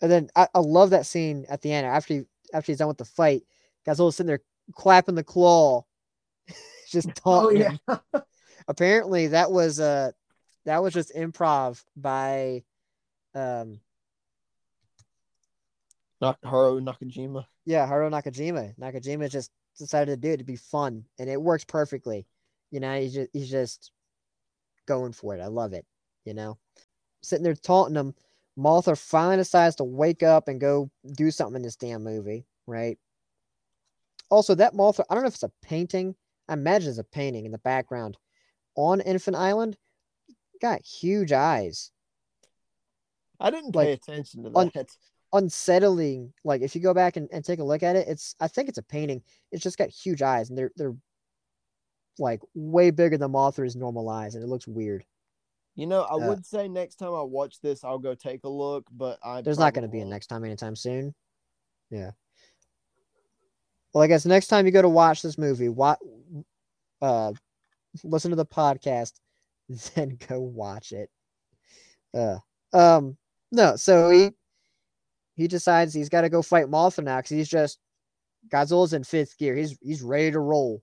[SPEAKER 3] and then I, I love that scene at the end after he after he's done with the fight, Godzilla's sitting there clapping the claw, just
[SPEAKER 2] Oh
[SPEAKER 3] taunting
[SPEAKER 2] yeah.
[SPEAKER 3] Apparently, that was uh that was just improv by um
[SPEAKER 2] Not Haru Nakajima.
[SPEAKER 3] Yeah Haru Nakajima. Nakajima just decided to do it to be fun, and it works perfectly. You know, he's just he's just going for it. I love it. You know, sitting there taunting him. Mothra finally decides to wake up and go do something in this damn movie, right? Also, that Mothra, I don't know if it's a painting. I imagine it's a painting in the background on Infant Island. Got huge eyes,
[SPEAKER 2] I didn't
[SPEAKER 3] Like,
[SPEAKER 2] pay attention to
[SPEAKER 3] on-
[SPEAKER 2] that.
[SPEAKER 3] Unsettling. Like if you go back and, and take a look at it, it's I think it's a painting. It's just got huge eyes, and they're they're like way bigger than Mothra's normal eyes, and it looks weird.
[SPEAKER 2] You know, I
[SPEAKER 3] Uh,
[SPEAKER 2] would say next time I watch this, I'll go take a look, but I
[SPEAKER 3] There's not going to be a next time anytime soon. Yeah. Well, I guess next time you go to watch this movie, what, uh, listen to the podcast, then go watch it. Uh, um, no, so he he decides he's got to go fight Mothra now because he's just Godzilla's in fifth gear. He's he's ready to roll.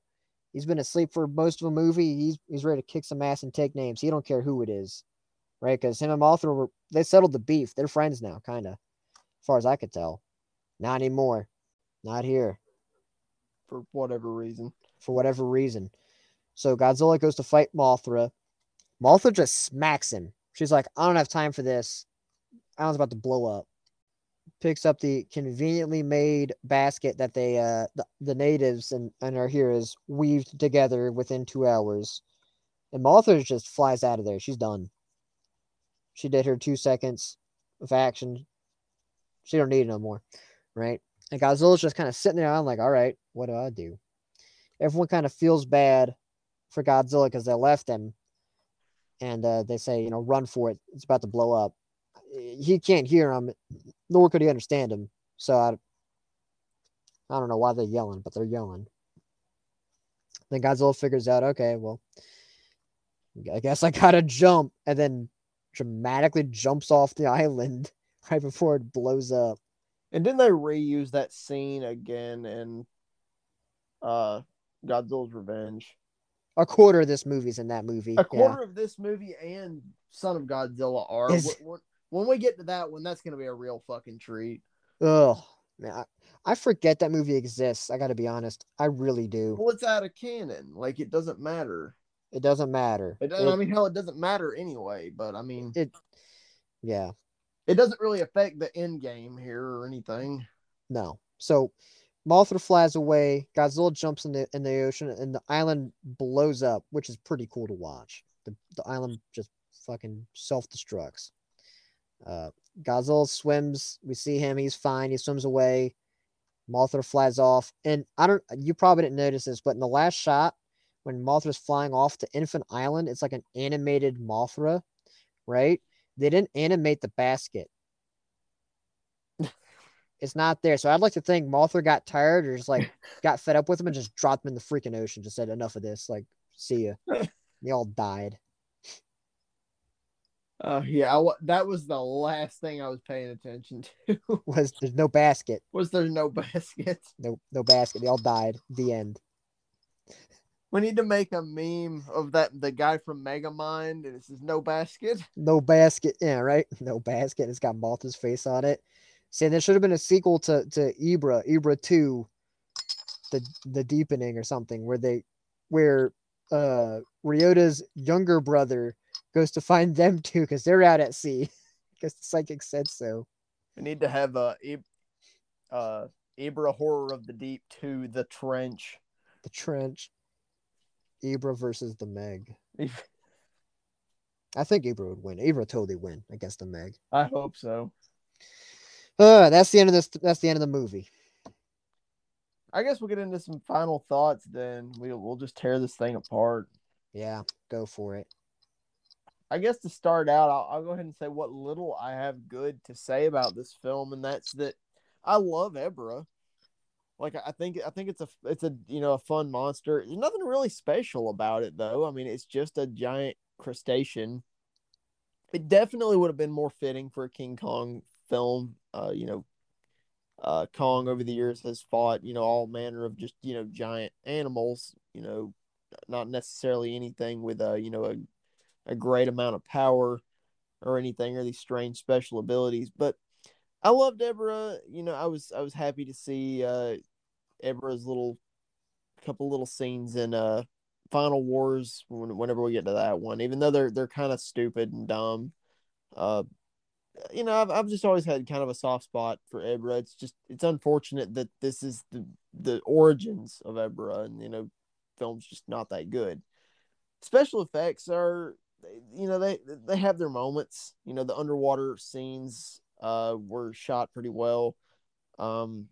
[SPEAKER 3] He's been asleep for most of the movie. He's he's ready to kick some ass and take names. He don't care who it is, right? Because him and Mothra were they settled the beef. They're friends now, kind of, as far as I could tell. Not anymore. Not here
[SPEAKER 2] for whatever reason.
[SPEAKER 3] for whatever reason. So Godzilla goes to fight Mothra. Mothra just smacks him. She's like, I don't have time for this. Island's about to blow up. Picks up the conveniently made basket that they uh the, the natives and, and our heroes weaved together within two hours. And Mothra just flies out of there. She's done. She did her two seconds of action. She don't need it no more. Right? And Godzilla's just kind of sitting there. I'm like, all right, what do I do? Everyone kind of feels bad for Godzilla because they left him. And uh, they say, you know, run for it. It's about to blow up. He can't hear him, nor could he understand him. So I, I don't know why they're yelling, but they're yelling. Then Godzilla figures out, okay, well, I guess I gotta jump, and then dramatically jumps off the island right before it blows up.
[SPEAKER 2] And didn't they reuse that scene again in uh Godzilla's Revenge?
[SPEAKER 3] A quarter of this movie's in that movie.
[SPEAKER 2] A
[SPEAKER 3] yeah.
[SPEAKER 2] quarter of this movie and Son of Godzilla are.
[SPEAKER 3] Is-
[SPEAKER 2] When we get to that one, that's gonna be a real fucking treat.
[SPEAKER 3] Ugh, man, I, I forget that movie exists. I got to be honest. I really do.
[SPEAKER 2] Well, it's out of canon. Like it doesn't matter.
[SPEAKER 3] It doesn't matter.
[SPEAKER 2] It,
[SPEAKER 3] It-
[SPEAKER 2] I mean, hell, it doesn't matter anyway. But I mean,
[SPEAKER 3] it, yeah,
[SPEAKER 2] it doesn't really affect the end game here or anything.
[SPEAKER 3] no. So Mothra flies away. Godzilla jumps in the in the ocean, and the island blows up, which is pretty cool to watch. The the island just fucking self destructs. Uh, Godzilla swims. We see him. He's fine. He swims away. Mothra flies off, and I don't. You probably didn't notice this, but in the last shot, when Mothra's flying off to Infant Island, it's like an animated Mothra, right? They didn't animate the basket. it's not there. So I'd like to think Mothra got tired or just like got fed up with him and just dropped him in the freaking ocean. Just said enough of this. Like, see ya. they all died.
[SPEAKER 2] Uh, yeah, I that was the last thing I was paying attention to.
[SPEAKER 3] Was there's no basket.
[SPEAKER 2] was there no basket?
[SPEAKER 3] No no basket. They all died. The end.
[SPEAKER 2] We need to make a meme of that the guy from Megamind, and it says no basket.
[SPEAKER 3] No basket. Yeah, right. No basket. It's got Mothra's face on it. See, there should have been a sequel to to Ebirah, Ebirah Two, the the deepening or something, where they where uh Ryota's younger brother goes to find them too because they're out at sea. Because the psychic said so.
[SPEAKER 2] We need to have a uh Ebirah Horror of the Deep to The Trench.
[SPEAKER 3] The trench. Ebirah versus the Meg. I think Ebirah would win. Ebirah totally win against the Meg.
[SPEAKER 2] I hope so.
[SPEAKER 3] Uh, that's the end of this. That's the end of the movie.
[SPEAKER 2] I guess we'll get into some final thoughts then. We'll we'll just tear this thing apart.
[SPEAKER 3] Yeah, go for it.
[SPEAKER 2] I guess to start out, I'll, I'll go ahead and say what little I have good to say about this film, and that's that I love Ebirah. Like I think I think it's a it's a you know a fun monster. There's nothing really special about it though. I mean, it's just a giant crustacean. It definitely would have been more fitting for a King Kong film. Uh, you know, Uh, Kong over the years has fought, you know, all manner of just, you know, giant animals, you know, not necessarily anything with a, you know, a, a great amount of power or anything or these strange special abilities. But I loved Ebirah. You know, I was I was happy to see uh Ebirah's little couple little scenes in uh Final Wars when, whenever we get to that one, even though they're they're kind of stupid and dumb. Uh, you know, I've I've just always had kind of a soft spot for Ebirah. It's just it's unfortunate that this is the the origins of Ebirah, and you know, film's just not that good. Special effects are, you know, they they have their moments. You know, the underwater scenes uh were shot pretty well. Um,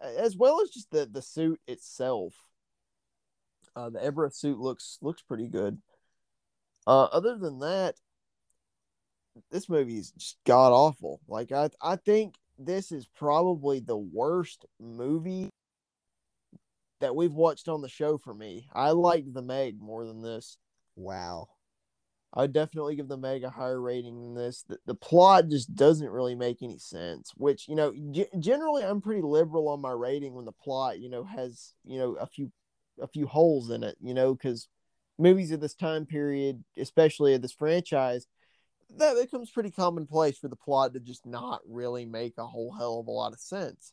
[SPEAKER 2] as well as just the the suit itself. Uh, the Ebirah suit looks looks pretty good. Uh, other than that, this movie is just god awful. Like I I think this is probably the worst movie that we've watched on the show for me. I liked the Meg more than this.
[SPEAKER 3] Wow.
[SPEAKER 2] I would definitely give the Meg a higher rating than this. The, the plot just doesn't really make any sense. Which you know, g- generally I'm pretty liberal on my rating when the plot you know has you know a few a few holes in it. You know, because movies of this time period, especially of this franchise, that becomes pretty commonplace for the plot to just not really make a whole hell of a lot of sense.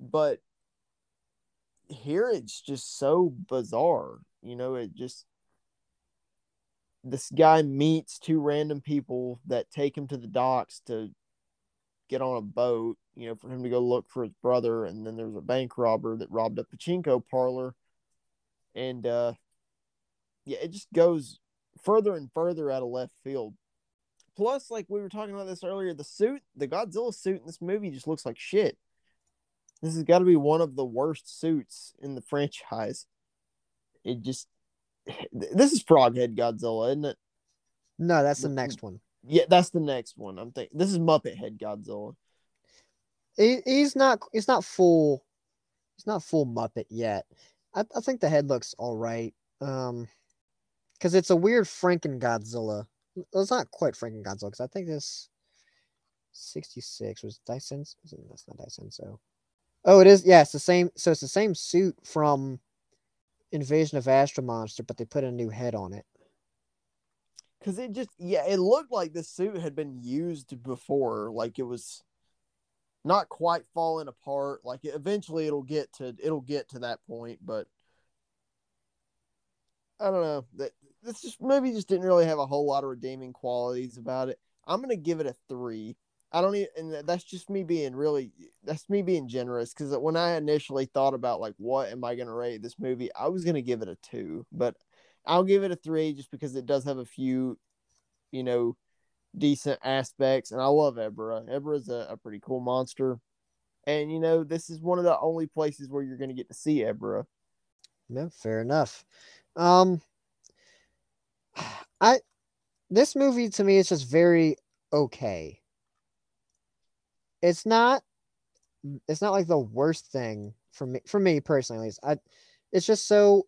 [SPEAKER 2] But here it's just so bizarre. You know, it just this guy meets two random people that take him to the docks to get on a boat, you know, for him to go look for his brother. And then there's a bank robber that robbed a pachinko parlor. And uh yeah, it just goes further and further out of left field. Plus, like we were talking about this earlier, the suit, the Godzilla suit in this movie just looks like shit. This has got to be one of the worst suits in the franchise. It just this is Froghead Godzilla, isn't it?
[SPEAKER 3] No, that's the next one.
[SPEAKER 2] Yeah, that's the next one. I'm thinking this is Muppet Head Godzilla.
[SPEAKER 3] He, he's not. He's not full. He's not full Muppet yet. I, I think the head looks all right. Um, because it's a weird Franken Godzilla. Well, it's not quite Franken Godzilla because I think this 66 was Dyson. That's not Dyson. So, oh, it is. Yeah, it's the same. So it's the same suit from Invasion of Astro Monster, but they put a new head on it.
[SPEAKER 2] Cause it just yeah, it looked like the suit had been used before. Like it was not quite falling apart. Like eventually it'll get to it'll get to that point, but I don't know. That this just movie just didn't really have a whole lot of redeeming qualities about it. I'm gonna give it a three. I don't even, and that's just me being really, that's me being generous. Because when I initially thought about like what am I gonna rate this movie, I was gonna give it a two, but I'll give it a three just because it does have a few, you know, decent aspects, and I love Ebirah. Ebirah's a, a pretty cool monster, and you know this is one of the only places where you're gonna get to see Ebirah.
[SPEAKER 3] No, fair enough. Um, I this movie to me is just very okay. It's not it's not like the worst thing for me for me personally. I it's just so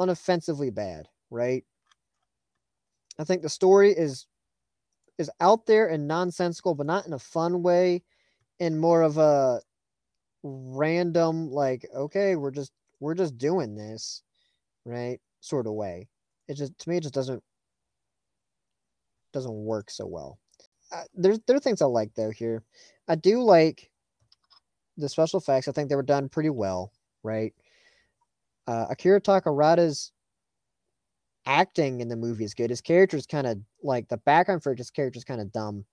[SPEAKER 3] unoffensively bad, right? I think the story is is out there and nonsensical, but not in a fun way, in more of a random, like, okay, we're just we're just doing this, right? Sort of way. It just to me it just doesn't doesn't work so well. There's there are things I like though here. I do like the special effects. I think they were done pretty well, right? Uh, Akira Takarada's acting in the movie is good. His character is kind of like the background for his character is kind of dumb,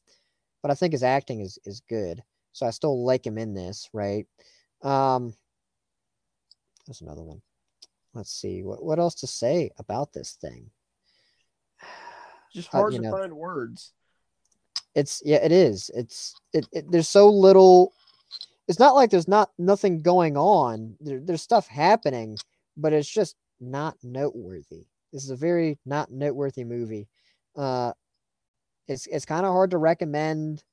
[SPEAKER 3] but I think his acting is is good. So I still like him in this, right? Um, there's another one. Let's see what what else to say about this thing.
[SPEAKER 2] Just hard uh, to know, find words.
[SPEAKER 3] It's yeah, it is. It's it, it. There's so little. It's not like there's not nothing going on. There, there's stuff happening, but it's just not noteworthy. This is a very not noteworthy movie. Uh, it's it's kind of hard to recommend.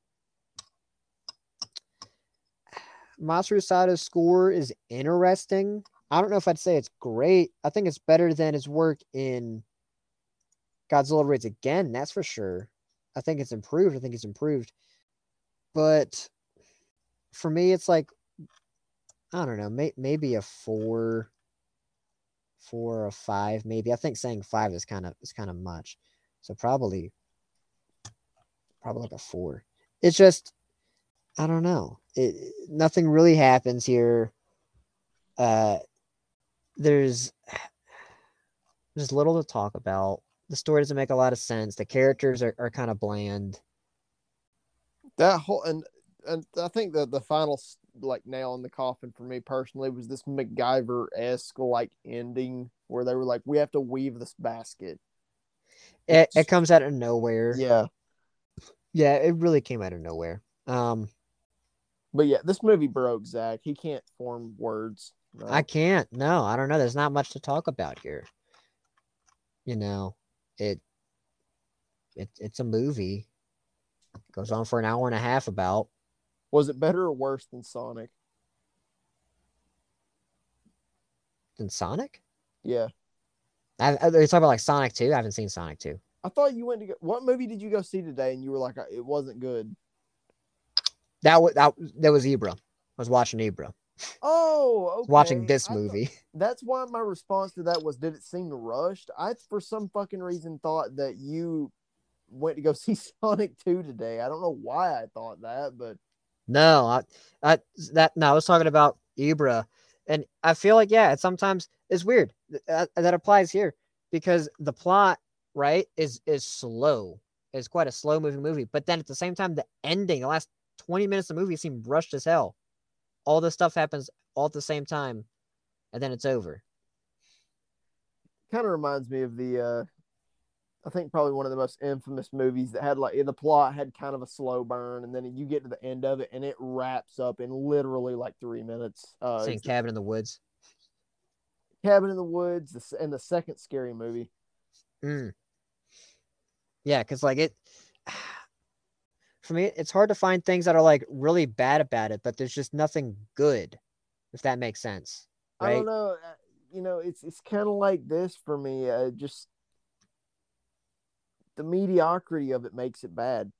[SPEAKER 3] Masaru Sato's score is interesting. I don't know if I'd say it's great. I think it's better than his work in Godzilla Raids Again, that's for sure. I think it's improved. I think it's improved. But for me, it's like I don't know, may, maybe a four, four or five, maybe. I think saying five is kind of is kind of much, so probably, probably like a four. It's just, I don't know. It nothing really happens here. Uh, there's there's little to talk about. The story doesn't make a lot of sense. The characters are, are kind of bland.
[SPEAKER 2] That whole and and I think the the final like nail in the coffin for me personally was this MacGyver esque like ending where they were like, we have to weave this basket.
[SPEAKER 3] It, it comes out of nowhere.
[SPEAKER 2] Yeah,
[SPEAKER 3] Yeah, it really came out of nowhere. Um,
[SPEAKER 2] but yeah, this movie broke Zach. He can't form words. No.
[SPEAKER 3] I can't. No, I don't know. There's not much to talk about here. You know, it it it's a movie. It goes on for an hour and a half about.
[SPEAKER 2] was it better or worse than Sonic?
[SPEAKER 3] Than Sonic?
[SPEAKER 2] Yeah,
[SPEAKER 3] I, talking about like Sonic 2? I haven't seen Sonic 2.
[SPEAKER 2] I thought you went to go. What movie did you go see today? And you were like, uh, it wasn't good.
[SPEAKER 3] That was that, that was Ebirah. I was watching Ebirah.
[SPEAKER 2] Oh, okay.
[SPEAKER 3] Watching this
[SPEAKER 2] thought-
[SPEAKER 3] movie.
[SPEAKER 2] that's why my response to that was, did it seem rushed? I, for some fucking reason, thought that you went to go see Sonic 2 today. I don't know why I thought that, but
[SPEAKER 3] No, I, I that no, I was talking about Ebirah, and I feel like yeah, it sometimes it's weird th- that, that applies here because the plot right is is slow. It's quite a slow moving movie, but then at the same time, the ending, the last twenty minutes of the movie seemed rushed as hell. All this stuff happens all at the same time, and then it's over.
[SPEAKER 2] kind of reminds me of the, uh, I think probably one of the most infamous movies that had like the plot had kind of a slow burn, and then you get to the end of it and it wraps up in literally like three minutes. Uh, the
[SPEAKER 3] Cabin in the Woods.
[SPEAKER 2] Cabin in the Woods, the, and the second scary movie.
[SPEAKER 3] Mm. Yeah, because like it, for me, it's hard to find things that are like really bad about it, but there's just nothing good, if that makes sense.
[SPEAKER 2] I don't know. uh, You know, it's it's kind of like this for me. Uh, just the mediocrity of it makes it bad.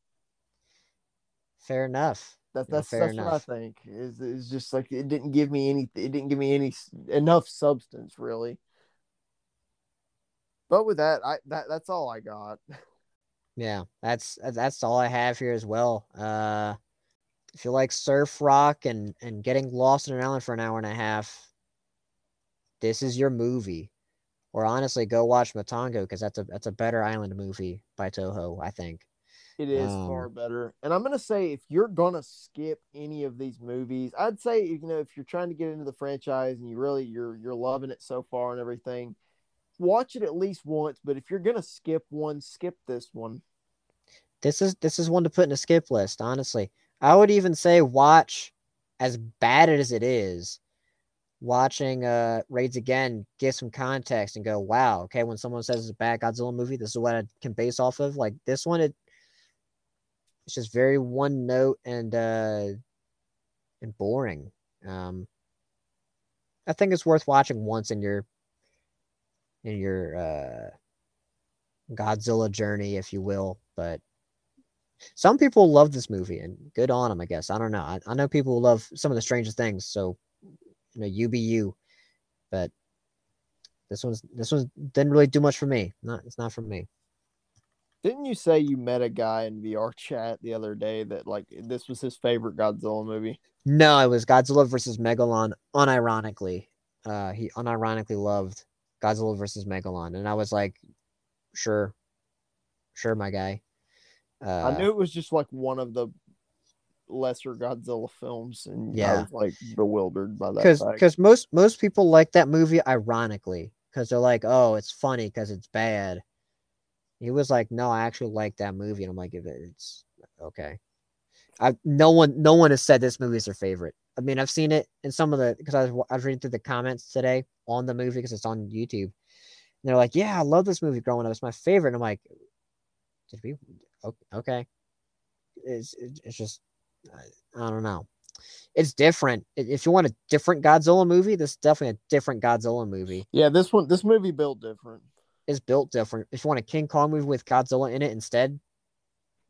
[SPEAKER 3] Fair enough.
[SPEAKER 2] That's
[SPEAKER 3] Yeah,
[SPEAKER 2] that's
[SPEAKER 3] fair
[SPEAKER 2] that's
[SPEAKER 3] enough.
[SPEAKER 2] what I think. Is is just like it didn't give me any. It didn't give me any enough substance really. But with that, I that that's all I got.
[SPEAKER 3] Yeah, that's that's all I have here as well. Uh, if you like surf rock and and getting lost in an island for an hour and a half, this is your movie. Or honestly, go watch Matango because that's a that's a better island movie by Toho, I think.
[SPEAKER 2] It is
[SPEAKER 3] Um,
[SPEAKER 2] far better. And I'm gonna say if you're gonna skip any of these movies, I'd say you know if you're trying to get into the franchise and you really you're you're loving it so far and everything, watch it at least once. But if you're gonna skip one, skip this one.
[SPEAKER 3] This is this is one to put in a skip list, honestly. I would even say watch as bad as it is, watching uh Raids again, get some context and go, wow, okay, when someone says it's a bad Godzilla movie, this is what I can base off of. Like this one, it it's just very one note and uh and boring. Um I think it's worth watching once in your your uh Godzilla journey, if you will, but some people love this movie and good on them, I guess. I don't know. I, I know people love some of the strangest things, so you know, you be you. But this one's this one didn't really do much for me. Not it's not for me.
[SPEAKER 2] Didn't you say you met a guy in VR chat the other day that like this was his favorite Godzilla movie?
[SPEAKER 3] No, it was Godzilla versus Megalon. Unironically, uh, he unironically loved Godzilla versus Megalon, and I was like, sure, sure, my guy. Uh,
[SPEAKER 2] I knew it was just like one of the lesser Godzilla films, and
[SPEAKER 3] yeah, I
[SPEAKER 2] was like bewildered by that.
[SPEAKER 3] because because most most people like that movie ironically because they're like oh it's funny because it's bad he was like no i actually like that movie and i'm like it's okay i no one no one has said this movie is their favorite i mean i've seen it in some of the because i was i was reading through the comments today on the movie because it's on youtube and they're like yeah i love this movie growing up it's my favorite and i'm like did we okay it's it's just I, I don't know it's different. If you want a different Godzilla movie, this is definitely a different Godzilla movie.
[SPEAKER 2] yeah, this one, this movie built different.
[SPEAKER 3] It's built different. If you want a King Kong movie with Godzilla in it instead,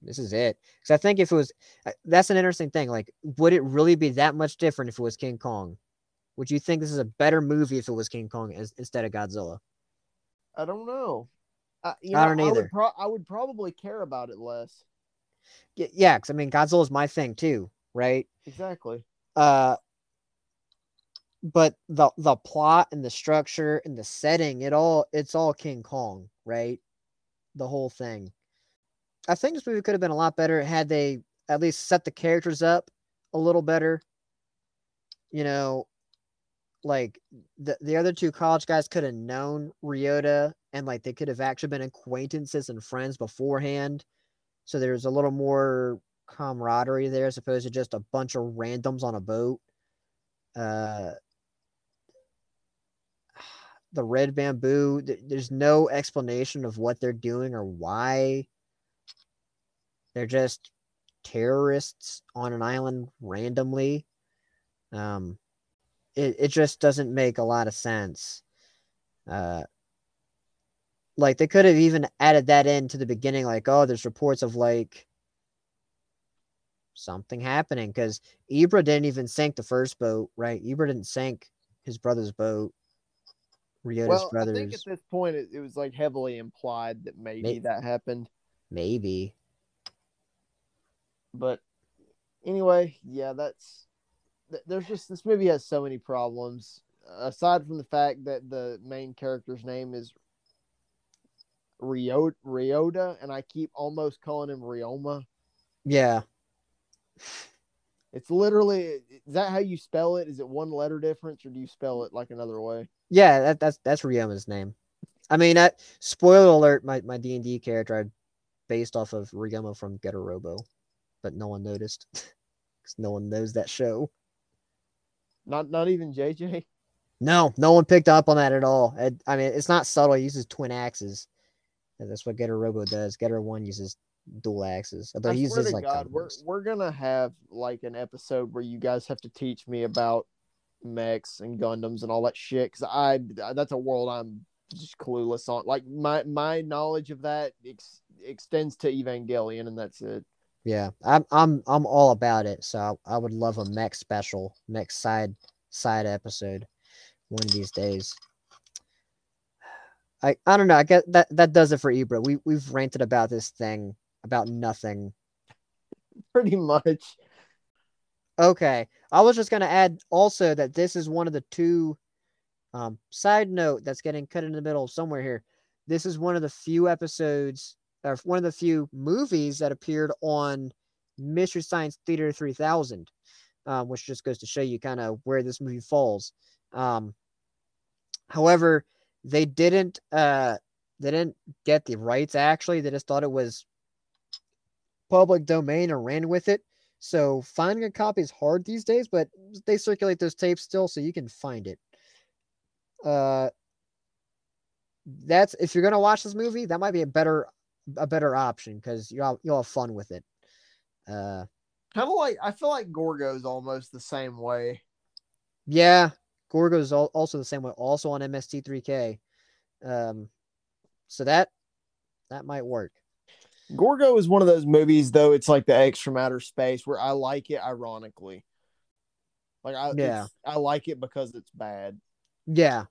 [SPEAKER 3] this is it. Because I think if it was, uh, that's an interesting thing. Like, would it really be that much different if it was King Kong? Would you think this is a better movie if it was King Kong as, instead of Godzilla?
[SPEAKER 2] I don't know. I, you
[SPEAKER 3] I
[SPEAKER 2] know,
[SPEAKER 3] don't
[SPEAKER 2] I
[SPEAKER 3] either.
[SPEAKER 2] would, pro- I would probably care about it less.
[SPEAKER 3] Yeah, because I mean, Godzilla is my thing too, right?
[SPEAKER 2] Exactly.
[SPEAKER 3] Uh, but the the plot and the structure and the setting, it all it's all King Kong, right? The whole thing. I think this movie could have been a lot better had they at least set the characters up a little better. You know, like the the other two college guys could have known Ryota and like they could have actually been acquaintances and friends beforehand. So there's a little more camaraderie there as opposed to just a bunch of randoms on a boat. Uh the red bamboo, th- there's no explanation of what they're doing or why. They're just terrorists on an island randomly. Um it, it just doesn't make a lot of sense. Uh like they could have even added that into the beginning, like, oh, there's reports of like something happening because Ebirah didn't even sink the first boat, right? Ebirah didn't sink his brother's boat. Ryota's
[SPEAKER 2] well,
[SPEAKER 3] brothers,
[SPEAKER 2] I think at this point it, it was like heavily implied that maybe
[SPEAKER 3] May-
[SPEAKER 2] that happened.
[SPEAKER 3] maybe.
[SPEAKER 2] But anyway, yeah, that's th- there's just this movie has so many problems. Aside from the fact that the main character's name is Ryota, Ryota and I keep almost calling him Ryoma.
[SPEAKER 3] Yeah,
[SPEAKER 2] It's literally is that how you spell it? Is it one letter difference or do you spell it like another way?
[SPEAKER 3] yeah, that, that's that's Ryoma's name. I mean, that spoiler alert, my my D and D character I based off of Ryoma from Getter Robo, but no one noticed because no one knows that show.
[SPEAKER 2] Not not even JJ.
[SPEAKER 3] No, no one picked up on that at all. It, I mean, it's not subtle. He uses twin axes. And that's what Getter Robo does. Getter One uses dual axes. Although
[SPEAKER 2] I
[SPEAKER 3] he uses
[SPEAKER 2] to
[SPEAKER 3] like
[SPEAKER 2] God, we're we're gonna have like an episode where you guys have to teach me about mechs and Gundams and all that shit. Cause I that's a world I'm just clueless on. Like my my knowledge of that ex- extends to Evangelion, and that's it.
[SPEAKER 3] Yeah, I'm I'm I'm all about it. So I, I would love a mech special, mech side side episode, one of these days. I I don't know. I guess that that does it for Ebirah. We we've ranted about this thing about nothing.
[SPEAKER 2] Pretty much.
[SPEAKER 3] Okay. I was just gonna add also that this is one of the two um side note that's getting cut in the middle somewhere here. This is one of the few episodes or one of the few movies that appeared on Mystery Science Theater 3000, um, which just goes to show you kind of where this movie falls. Um, however, they didn't uh they didn't get the rights actually. They just thought it was public domain and ran with it. So finding a copy is hard these days, but they circulate those tapes still, so you can find it. Uh, that's if you're gonna watch this movie, that might be a better a better option because you'll you'll have fun with it. Uh,
[SPEAKER 2] Kind of like I feel like Gorgo's almost the same way.
[SPEAKER 3] yeah, Gorgo is al- also the same way, also on MST3K. Um, so that that might work.
[SPEAKER 2] Gorgo is one of those movies though. It's like the X from outer space where I like it ironically. Like I
[SPEAKER 3] Yeah.
[SPEAKER 2] I like it because it's bad.
[SPEAKER 3] Yeah,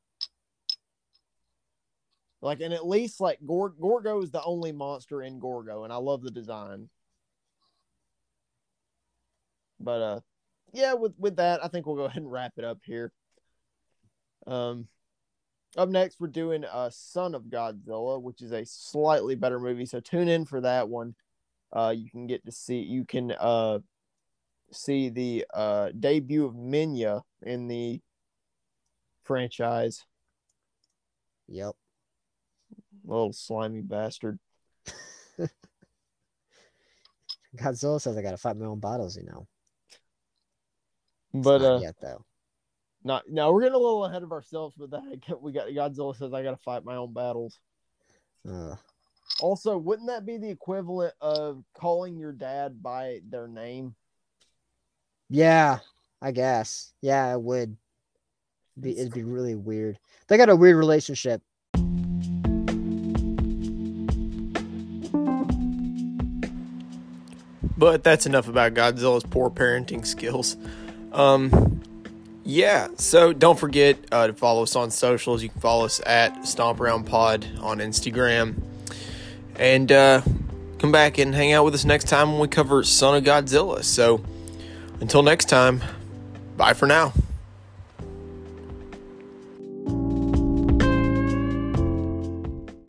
[SPEAKER 2] Like, and at least like Gor- Gorgo is the only monster in Gorgo, and I love the design. But uh, yeah, with with that, I think we'll go ahead and wrap it up here. Um, up next, we're doing uh, Son of Godzilla, which is a slightly better movie. So tune in for that one. Uh, you can get to see you can uh see the uh debut of Minya in the franchise.
[SPEAKER 3] yep.
[SPEAKER 2] Little slimy bastard.
[SPEAKER 3] Godzilla says I gotta fight my own battles, you know. It's
[SPEAKER 2] But uh,
[SPEAKER 3] yet though.
[SPEAKER 2] not now we're getting a little ahead of ourselves with that. We got Godzilla says I got to fight my own battles.
[SPEAKER 3] Uh,
[SPEAKER 2] Also, wouldn't that be the equivalent of calling your dad by their name?
[SPEAKER 3] yeah, I guess. Yeah, it would. Be, it'd be really weird. They got a weird relationship.
[SPEAKER 2] But that's enough about Godzilla's poor parenting skills. Um, yeah, so don't forget uh, to follow us on socials. You can follow us at Stomp Around Pod on Instagram. And uh, come back and hang out with us next time when we cover Son of Godzilla. So until next time, bye for now.